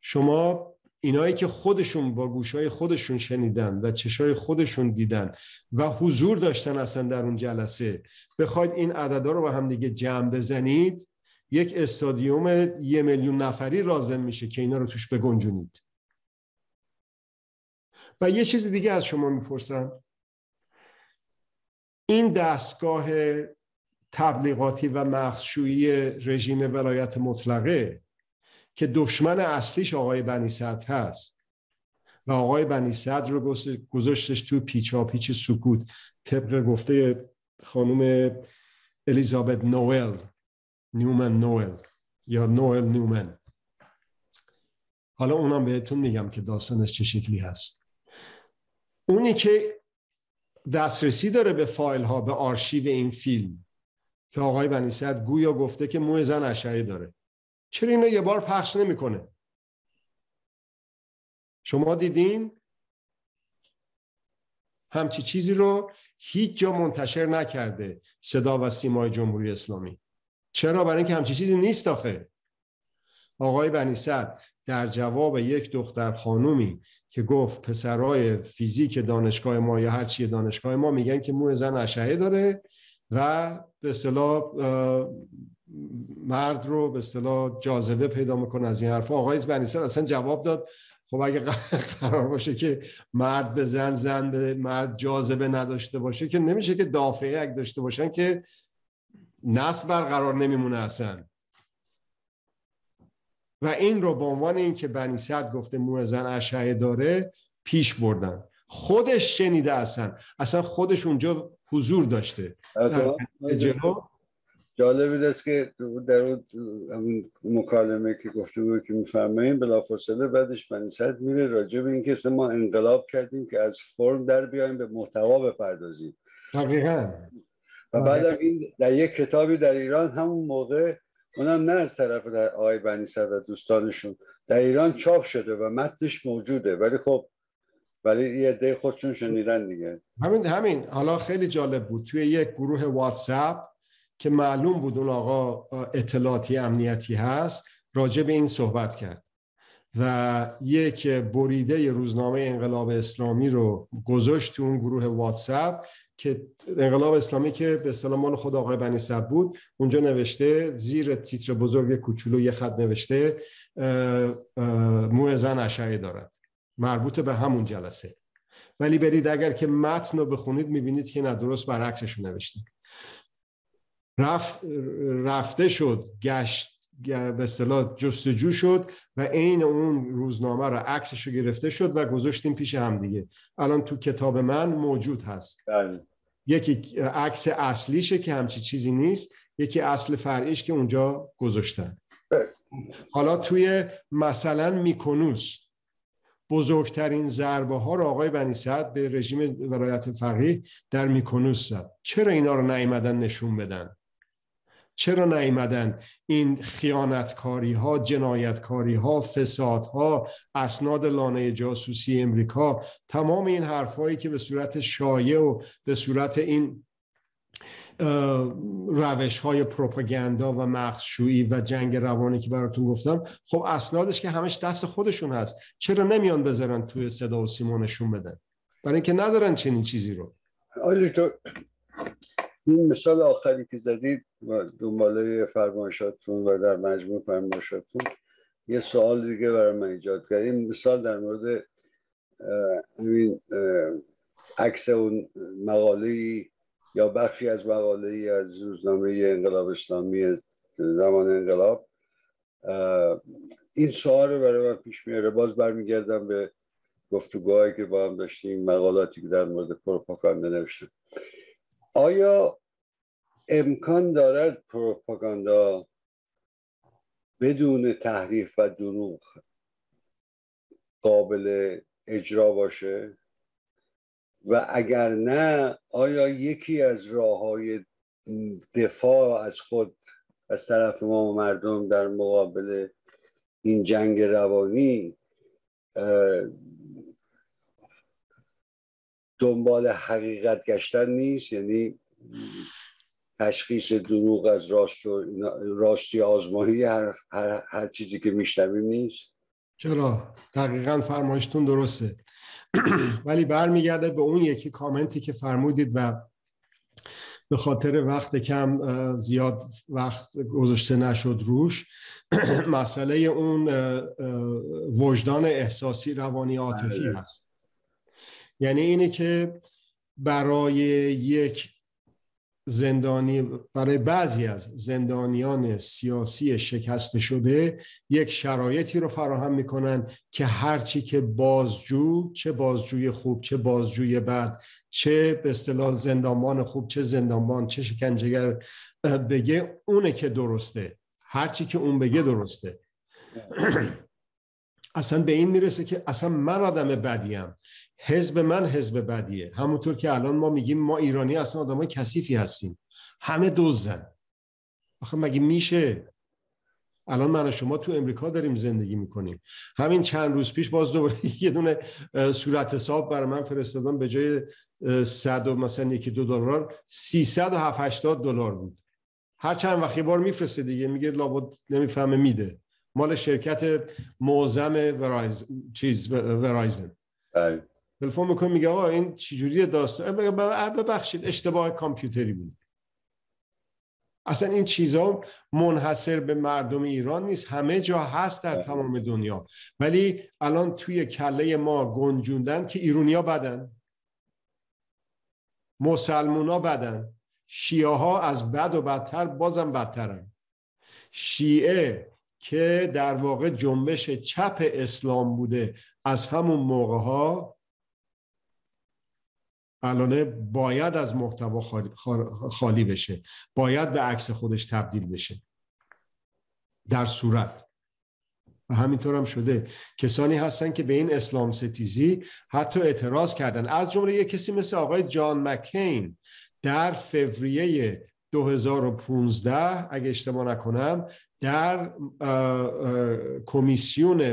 شما اینایی که خودشون با گوشای خودشون شنیدن و چشای خودشون دیدن و حضور داشتن اصلا در اون جلسه بخواید این عددا رو با هم دیگه جمع بزنید یک استادیوم یه میلیون نفری لازم میشه که اینا رو توش بگنجونید. و یه چیز دیگه از شما می‌پرسم. این دستگاه تبلیغاتی و مخشویی رژیم ولایت مطلقه که دشمن اصلیش آقای بنی صدر هست. و آقای بنی صدر رو گذاشتش تو پیچا پیچ سکوت طبق گفته خانم الیزابت نوئل نیومن نوئل یا نوئل نیومن. حالا اونم بهتون میگم که داستانش چه شکلی هست. اونی که دسترسی داره به فایل ها به آرشیو این فیلم که آقای بنیصد گویا گفته که موی زن اشعه داره. چرا اینو یه بار پخش نمی‌کنه؟ شما دیدین؟ همچی چیزی رو هیچ جا منتشر نکرده صدا و سیمای جمهوری اسلامی. چرا؟ برای اینکه همچی چیزی نیست آخه. آقای بنی در جواب یک دختر خانومی که گفت پسرای فیزیک دانشگاه ما یا هر چیه دانشگاه ما میگن که مو زن اشعه داره و به اصطلاح مرد رو به اصطلاح جاذبه پیدا می‌کنه از این حرفا. آقای بنی اصلا جواب داد. خب اگه قرار باشه که مرد به زن زن به مرد جاذبه نداشته باشه که نمیشه که دافعه اگه داشته باشن که نسل برقرار نمیمونه اصلا. و این رو به عنوان اینکه بنی صد گفته مو زن اشعه داره پیش بردن. خودش شنیده اصلا. اصلا خودش اونجا حضور داشته. جالب است که در اون مکالمه که گفته بود که میفرماییم بلافاصله بعدش بنی صد میره راجع به اینکه ما انقلاب کردیم که از فرم در بیایم به محتوا بپردازیم. دقیقا. و بعد این در یک کتابی در ایران همون موقع اونم نه از طرف در آقای بنی و دوستانشون در ایران چاپ شده و متنش موجوده. ولی خب ولی یه عده خودشون شنیدن دیگه. همین همین. حالا خیلی جالب بود. توی یک گروه واتساپ که معلوم بود اون آقا اطلاعاتی امنیتی هست راجع به این صحبت کرد. و یک بریده روزنامه انقلاب اسلامی رو گذاشت تو اون گروه واتساپ که انقلاب اسلامی که به اصطلاح مال خود آقای بنی صد بود اونجا نوشته زیر تیتر بزرگ کوچولو یه خط نوشته مو زن اشعه دارد. مربوط به همون جلسه. ولی برید اگر که متن رو بخونید می‌بینید که نه درست برعکسش نوشته رفت رفته شد گشت به اصطلاح جستجو شد و عین اون روزنامه رو عکسش رو گرفته شد و گذاشتیم پیش هم دیگه. الان تو کتاب من موجود هست. بله. یکی عکس اصلیشه که همچی چیزی نیست یکی اصل فرعیش که اونجا گذاشتن. حالا توی مثلا میکنوس بزرگترین ضربه ها رو آقای بنی سعد به رژیم ولایت فقیه در میکنوس زد. چرا اینا رو نیمدن نشون بدن؟ چرا نیمدن این خیانتکاری ها جنایتکاری ها فساد ها اسناد لانه جاسوسی امریکا؟ تمام این حرفهایی که به صورت شایع و به صورت این روش های پروپاگاندا و مخشویی و جنگ روانی که براتون گفتم خب اسنادش که همش دست خودشون هست. چرا نمیان بذارن توی صدا و سیمونشون بدن؟ برای اینکه ندارن چنین چیزی رو. تو این مثال آخری که زدید و دنباله فرمایشاتون و در مجموع فرمایشاتون یه سوال دیگه برای من ایجاد کرد. این مثال در مورد این عکس اون مقاله یا بخشی از مقاله از روزنامه انقلاب اسلامی زمان انقلاب. این سوال رو برای من پیش میاره. باز برمیگردم به گفتگوهایی که با هم داشتیم مقالاتی که در مورد پروپاگاندا نوشتم آیا امکان دارد پروپاگاندا بدون تحریف و دروغ قابل اجرا باشه؟ و اگر نه آیا یکی از راه های دفاع از خود از طرف ما و مردم در مقابل این جنگ روانی دنبال حقیقت گشتن نیست؟ یعنی تشخیص دروغ از راست و راستی آزمایی هر, هر, هر چیزی که میشنویم نیست. چرا؟ دقیقا فرمایشتون درسته. ولی برمیگرده به اون یکی کامنتی که فرمودید و به خاطر وقت کم زیاد وقت گذاشته نشد روش. مسئله اون وجدان احساسی روانی عاطفی بله. هست. یعنی اینه که برای یک زندانی برای بعضی از زندانیان سیاسی شکسته شده یک شرایطی رو فراهم می‌کنن که هرچی که بازجو چه بازجوی خوب چه بازجوی بد چه به اصطلاح زندانبان خوب چه زندانبان چه شکنجهگر بگه اونه که درسته. هرچی که اون بگه درسته. اصلا به این می‌رسه که اصلا من آدم بدیم. حزب من حزب بدیه. همونطور که الان ما میگیم ما ایرانی اصلا آدم های کثیفی هستیم. همه دوزن آخه مگه میشه؟ الان من و شما تو امریکا داریم زندگی می‌کنیم. همین چند روز پیش باز دوباره یه دونه صورت حساب برای من فرستادن به جای صد و مثلا یکی دو دلار 380 دلار بود. هر چند وقت بار میفرسته دیگه میگه لابد نمی‌فهمه میده. مال شرکت معظم ورایز چیز ورایزن. بله. تلفن می‌کنه میگه آقا این چجوری داستان؟ ببخشید اشتباه کامپیوتری بود. اصلا این چیزا منحصر به مردم ایران نیست. همه جا هست در تمام دنیا. ولی الان توی کله ما گنجوندن که ایرونیا بدن. مسلمونا بدن. شیعه ها از بد و بدتر بازم بدترن. شیعه که در واقع جنبش چپ اسلام بوده از همون موقع ها الانه باید از محتوا خالی بشه. باید به عکس خودش تبدیل بشه. در صورت. و همینطور هم شده. کسانی هستن که به این اسلام ستیزی حتی اعتراض کردن. از جمله یک کسی مثل آقای جان مکین در فوریه 2015 اگه اشتباه نکنم در کمیسیون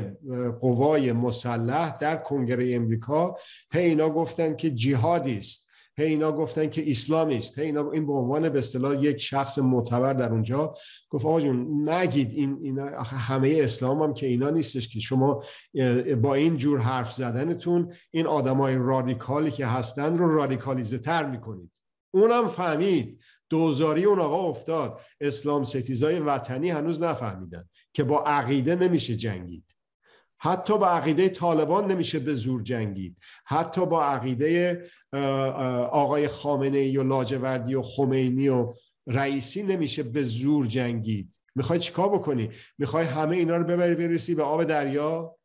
قوای مسلح در کنگره امریکا هی اینا گفتن که جهادی است. هی اینا گفتن که اسلامی است. هی اینا این به عنوان به اصطلاح یک شخص معتبر در اونجا گفت آقا جون نگید این اینا همه اسلام هم که اینا نیستش که شما با این جور حرف زدنتون این آدمای رادیکالی که هستن رو رادیکالیزه تر می‌کنید. اونم فهمید. دوزاری اون آقا افتاد. اسلام ستیزای وطنی هنوز نفهمیدن که با عقیده نمیشه جنگید. حتی با عقیده طالبان نمیشه به زور جنگید. حتی با عقیده آقای خامنه ای و لاجوردی و خمینی و رئیسی نمیشه به زور جنگید. می‌خوای چیکار بکنی؟ می‌خوای همه اینا رو ببری برسی به آب دریا؟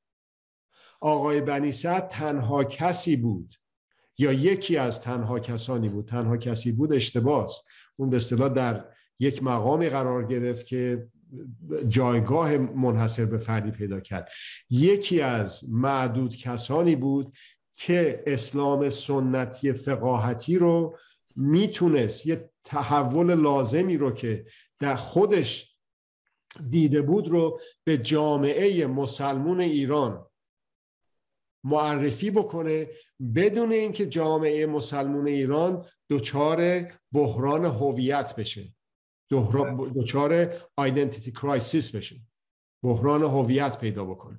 آقای بنی تنها کسی بود یا یکی از تنها کسانی بود تنها کسی بود اشتباس. اون به اصطلاح در یک مقامی قرار گرفت که جایگاه منحصر به فردی پیدا کرد. یکی از معدود کسانی بود که اسلام سنتی فقاهتی رو می‌تونست یه تحول لازمی رو که در خودش دیده بود رو به جامعه مسلمون ایران معرفی بکنه بدون اینکه جامعه مسلمون ایران دچار بحران هویت بشه. دچار identity crisis بشه. بحران هویت پیدا بکنه.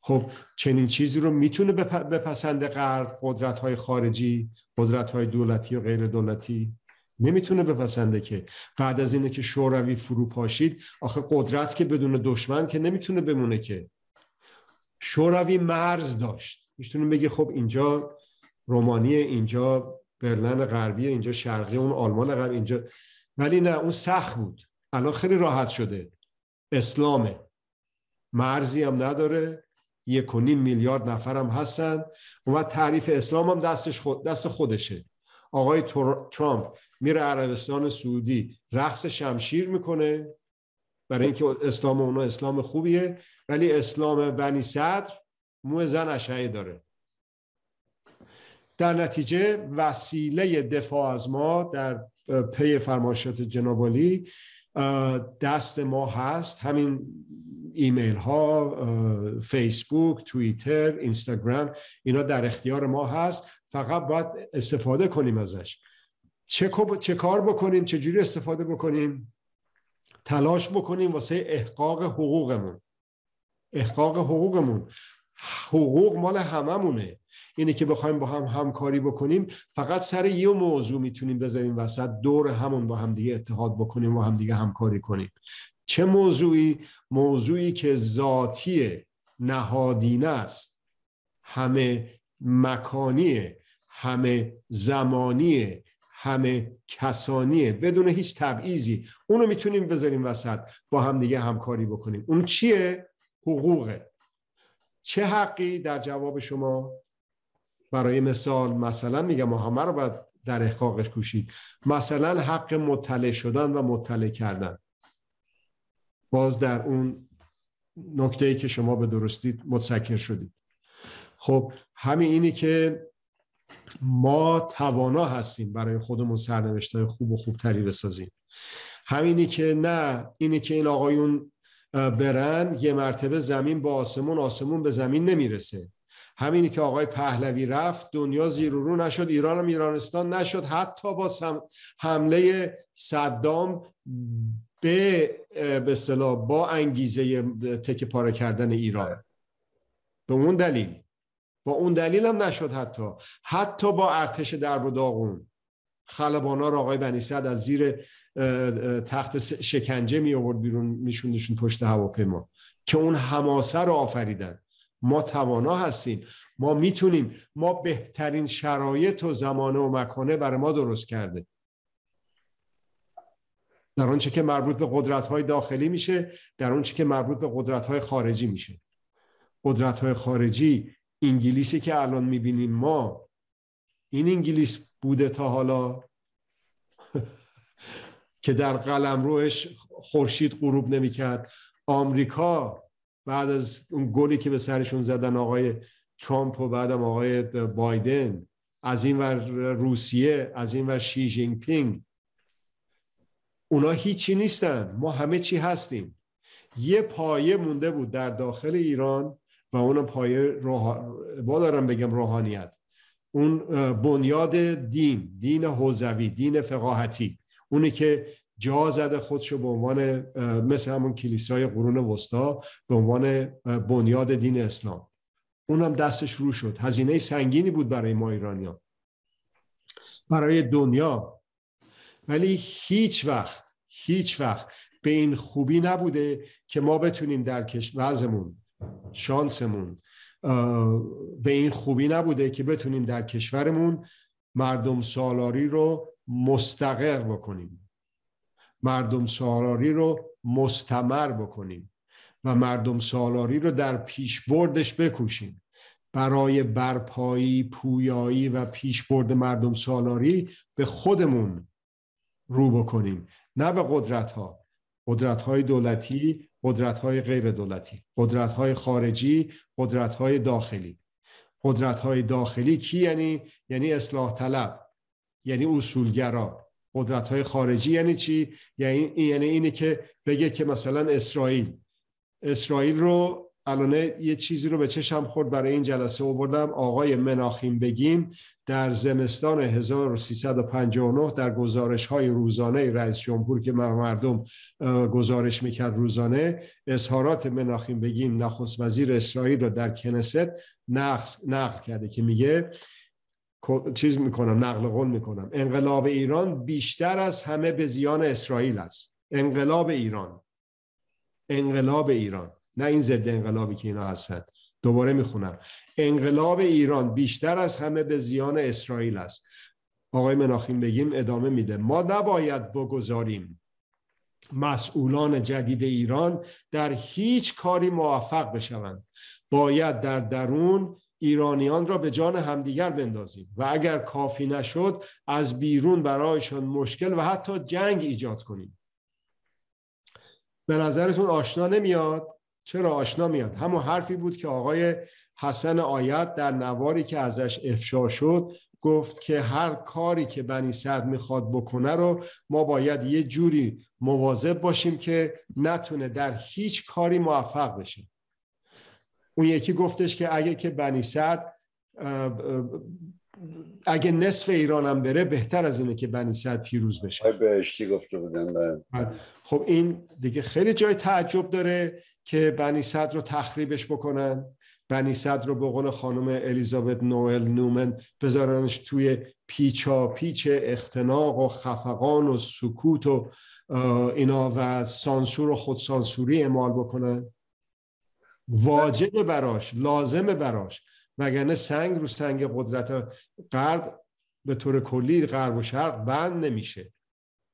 خب چنین چیزی رو می‌تونه بپسنده غرب قدرت های خارجی قدرت های دولتی و غیر دولتی؟ نمی‌تونه بپسنده که. بعد از اینه که شوروی فرو پاشید آخه قدرت که بدون دشمن که نمی‌تونه بمونه که. شوروی مرز داشت. می‌تونیم بگی خب اینجا رومانی اینجا برلن غربی اینجا شرقی اون آلمان غربی اینجا ولی نه اون سخت بود. الان خیلی راحت شده. اسلامه. مرزی هم نداره. یک و نیم میلیارد نفر هم هستن و تعریف اسلام هم دستش خود دست خودشه. آقای ترامپ میره عربستان سعودی. رقص شمشیر می‌کنه. برای اینکه اسلام اونا اسلام خوبیه ولی اسلام بنی صدر مو زن اشعه داره. در نتیجه وسیله دفاع از ما در پی فرمایشات جنابالی دست ما هست. همین ایمیل ها فیسبوک توییتر اینستاگرام اینا در اختیار ما هست. فقط باید استفاده کنیم ازش. چه, چه کار بکنیم؟ چجوری استفاده بکنیم؟ تلاش بکنیم واسه احقاق حقوقمون. احقاق حقوقمون. حقوق مال هممونه. اینه که بخوایم با هم همکاری بکنیم فقط سر یه موضوع می‌تونیم بذاریم وسط دور همون با همدیگه اتحاد بکنیم و همدیگه همکاری کنیم. چه موضوعی؟ موضوعی که ذاتی نهادینه است. همه مکانیه همه زمانیه. همه کسانیه. بدون هیچ تبعیضی. اونو می‌تونیم بذاریم وسط. با هم دیگه همکاری بکنیم. اون چیه؟ حقوقه. چه حقی در جواب شما؟ برای مثال مثلا میگم ما همه رو باید در احقاقش کوشید. مثلا حق مطلع شدن و مطلع کردن. باز در اون نکته ای که شما به درستی متسکر شدید. خب همین اینی که ما توانا هستیم برای خودمون سرنوشت های خوب و خوبتری بسازیم. همینی که نه اینی که این آقایون برن یه مرتبه زمین با آسمون آسمون به زمین نمی‌رسه. همینی که آقای پهلوی رفت دنیا زیر رو نشد ایران هم ایرانستان نشد حتی با حمله صدام به به با انگیزه تک پاره کردن ایران. به اون دلیل. با اون دلیل هم نشد حتی. حتی با ارتش درب و داغون. خلبانا را آقای بنی از زیر تخت شکنجه می آورد بیرون میشوندشون پشت هواپیما. که اون حماسه رو آفریدن. ما توانا هستیم. ما می‌تونیم. ما بهترین شرایط و زمانه و مکانه برای ما درست کرده. در آنچه که مربوط به قدرت های داخلی میشه در آنچه که مربوط به قدرت های خارجی میشه. قدرت های خارجی انگلیسی که الان می‌بینیم ما این انگلیس بوده تا حالا؟ که در قلم روش خورشید غروب نمی‌کرد. آمریکا بعد از اون گلی که به سرشون زدن آقای ترامپ و بعدم آقای بایدن از این ور روسیه از این ور شی جینگ پینگ اونا هیچی نیستن. ما همه چی هستیم. یه پایه مونده بود در داخل ایران. و اون پایه روح... با دارم بگم روحانیت. اون بنیاد دین دین حوزوی دین فقاهتی. اونی که جا زده خودشو به عنوان مثل همون کلیسای قرون وسطا به عنوان بنیاد دین اسلام. اونم دستش رو شد. هزینه سنگینی بود برای ما ایرانیان. برای دنیا. ولی هیچ وقت هیچ وقت به این خوبی نبوده که ما بتونیم در وضعمون شانسمون. به این خوبی نبوده که بتونیم در کشورمون مردم سالاری رو مستقر بکنیم. مردم سالاری رو مستمر بکنیم و مردم سالاری رو در پیشبردش بکوشیم. برای برپایی پویایی و پیشبرد مردم سالاری به خودمون رو بکنیم. نه به قدرت ها قدرت های دولتی قدرت های غیر دولتی قدرت های خارجی قدرت های داخلی. قدرت های داخلی کی یعنی؟ یعنی اصلاح طلب یعنی اصولگرا. قدرت های خارجی یعنی چی؟ یعنی یعنی اینه که بگه که مثلا اسرائیل. اسرائیل رو الان یه چیزی رو به چشم خورد برای این جلسه آوردم. آقای مناخیم بگیم در زمستان 1359 در گزارش های روزانه رئیس جمهور که مردم گزارش می‌کرد روزانه اظهارات مناخیم بگیم نخست وزیر اسرائیل رو در کنست نقل کرده که میگه چیز می‌کنم نقل قول می‌کنم. انقلاب ایران بیشتر از همه به زیان اسرائیل است. انقلاب ایران. انقلاب ایران. نه این ضد انقلابی که اینا هستن. دوباره می‌خونم. انقلاب ایران بیشتر از همه به زیان اسرائیل است. آقای مناخیم بگیم ادامه میده. ما نباید بگذاریم مسئولان جدید ایران در هیچ کاری موفق بشوند. باید در درون ایرانیان را به جان همدیگر بندازیم و اگر کافی نشد از بیرون برایشان مشکل و حتی جنگ ایجاد کنیم. به نظرتون آشنا نمیاد؟ چرا آشنا میاد؟ همون حرفی بود که آقای حسن آیت در نواری که ازش افشا شد گفت که هر کاری که بنی سعد می‌خواد بکنه رو ما باید یه جوری مواظب باشیم که نتونه در هیچ کاری موفق بشه. اون یکی گفتش که اگه که بنی سعد اگه نصف ایران هم بره بهتر از اینه که بنی سعد پیروز بشه. بهشتی گفته بودن بله. خب این دیگه خیلی جای تعجب داره. که بنی صد رو تخریبش بکنن. بنی صد رو به قول خانم الیزابت نوئل نومن بذارنش توی پیچا پیچ اختناق و خفقان و سکوت و اینا و سانسور و خودسانسوری اعمال بکنن. واجب براش لازم براش. وگرنه سنگ رو سنگ قدرت غرب به طور کلی غرب و شرق بند نمیشه.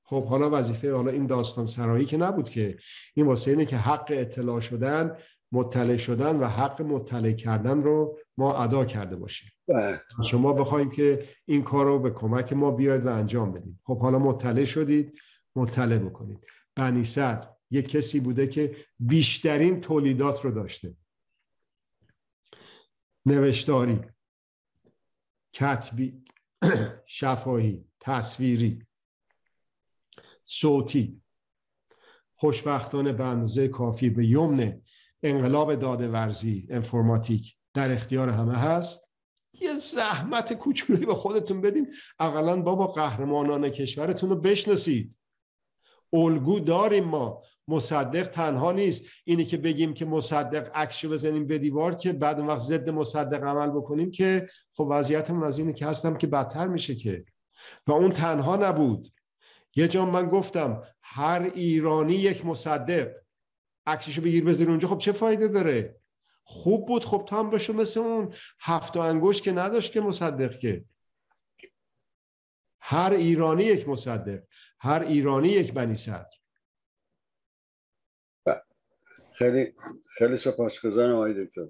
خب حالا وظیفه حالا این داستان سرایی که نبود که این واسه اینه که حق اطلاع شدن مطلع شدن و حق مطلع کردن رو ما ادا کرده باشیم. بله. شما بخوایم که این کار رو به کمک ما بیاید و انجام بدیم. خب حالا مطلع شدید مطلع بکنید. بنی یک کسی بوده که بیشترین تولیدات رو داشته. نوشتاری کتبی شفاهی تصویری. صوتی. خوشبختانه بنزه کافی به یمن انقلاب داده ورزی انفرماتیک در اختیار همه هست. یه زحمت کوچولویی به خودتون بدین. اقلا بابا قهرمانان کشورتون رو بشناسید. الگو داریم ما. مصدق تنها نیست. اینی که بگیم که مصدق عکسو بزنیم به دیوار که بعد وقت ضد مصدق عمل بکنیم که خب وضعیتمون از اینه که هستم که بدتر میشه که. و اون تنها نبود. یه جا من گفتم هر ایرانی یک مصدق. عکسشو بگیر بذاری اونجا خب چه فایده داره؟ خوب بود خب تو هم بشو مثل اون. هفت و انگوش که نداشت که مصدق که. هر ایرانی یک مصدق هر ایرانی یک بنی صدر. خیلی خیلی سپاسگزارم آقای دکتر.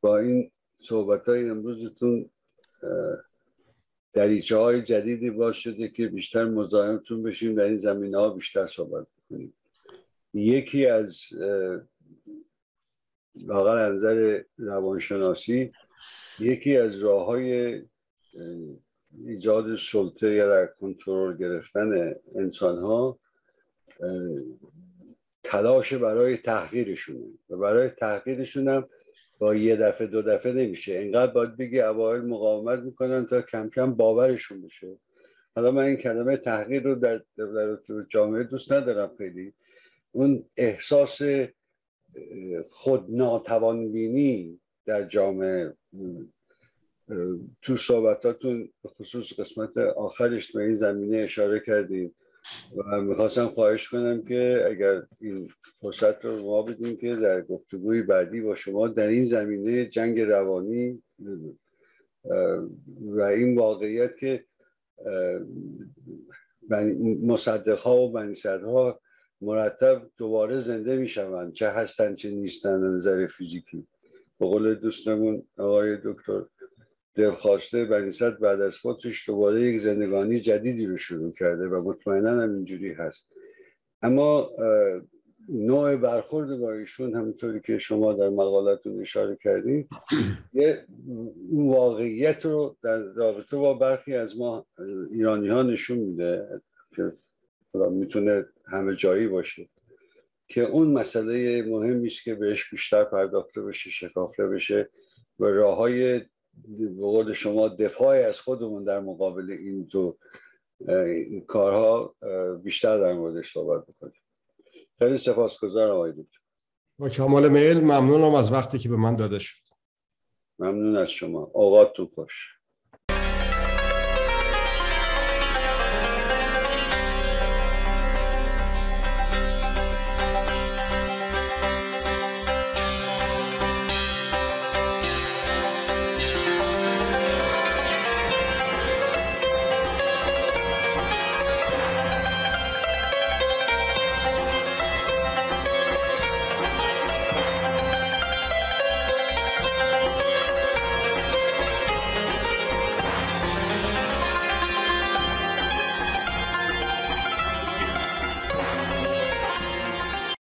با این صحبت های امروزتون دریچه های جدیدی باز شده که بیشتر مزاحمتون بشیم در این زمینه ها بیشتر صحبت بکنیم. یکی از واقعا نظر روانشناسی یکی از راه های ایجاد سلطه یا در کنترل گرفتن انسان ها تلاش برای تحقیرشون و برای تحقیرشون هم با یه دفعه دو دفعه نمیشه. اینقدر باید بگی اوایل مقاومت می‌کنن تا کم کم باورشون بشه. حالا من این کلمه تحقیر رو در, در جامعه دوست ندارم خیلی. اون احساس خود ناتوانبینی در جامعه تو صحبتاتون خصوص قسمت آخرش به این زمینه اشاره کردیم و می‌خواستم خواهش کنم که اگر این فرصت رو ما بدیم که در گفتگوی بعدی با شما در این زمینه جنگ روانی و این واقعیت که مصدق ها و ها مرتب دوباره زنده می‌شوند چه هستن چه نیستن نظر فیزیکی. به قول دوستمون آقای دکتر دلخواسته بنیست بعد از فوتش دوباره یک زندگانی جدیدی رو شروع کرده و مطمئنا هم اینجوری هست. اما نوع برخورد با ایشون همونطوری که شما در مقالتون اشاره کردید یه واقعیت رو در رابطه با برخی از ما ایرانی ها نشون میده که می‌تونه همه جایی باشه که اون مسئله مهمی است که بهش بیشتر پرداخته بشه شکافته بشه و راه های به قول شما دفاعی از خودمون در مقابل این دو کارها بیشتر در موردش صحبت بکنیم. خیلی سپاسگزارم آقای دکتر. با کمال میل ممنونم از وقتی که به من داده شد. ممنون از شما. اوقاتتون خوش.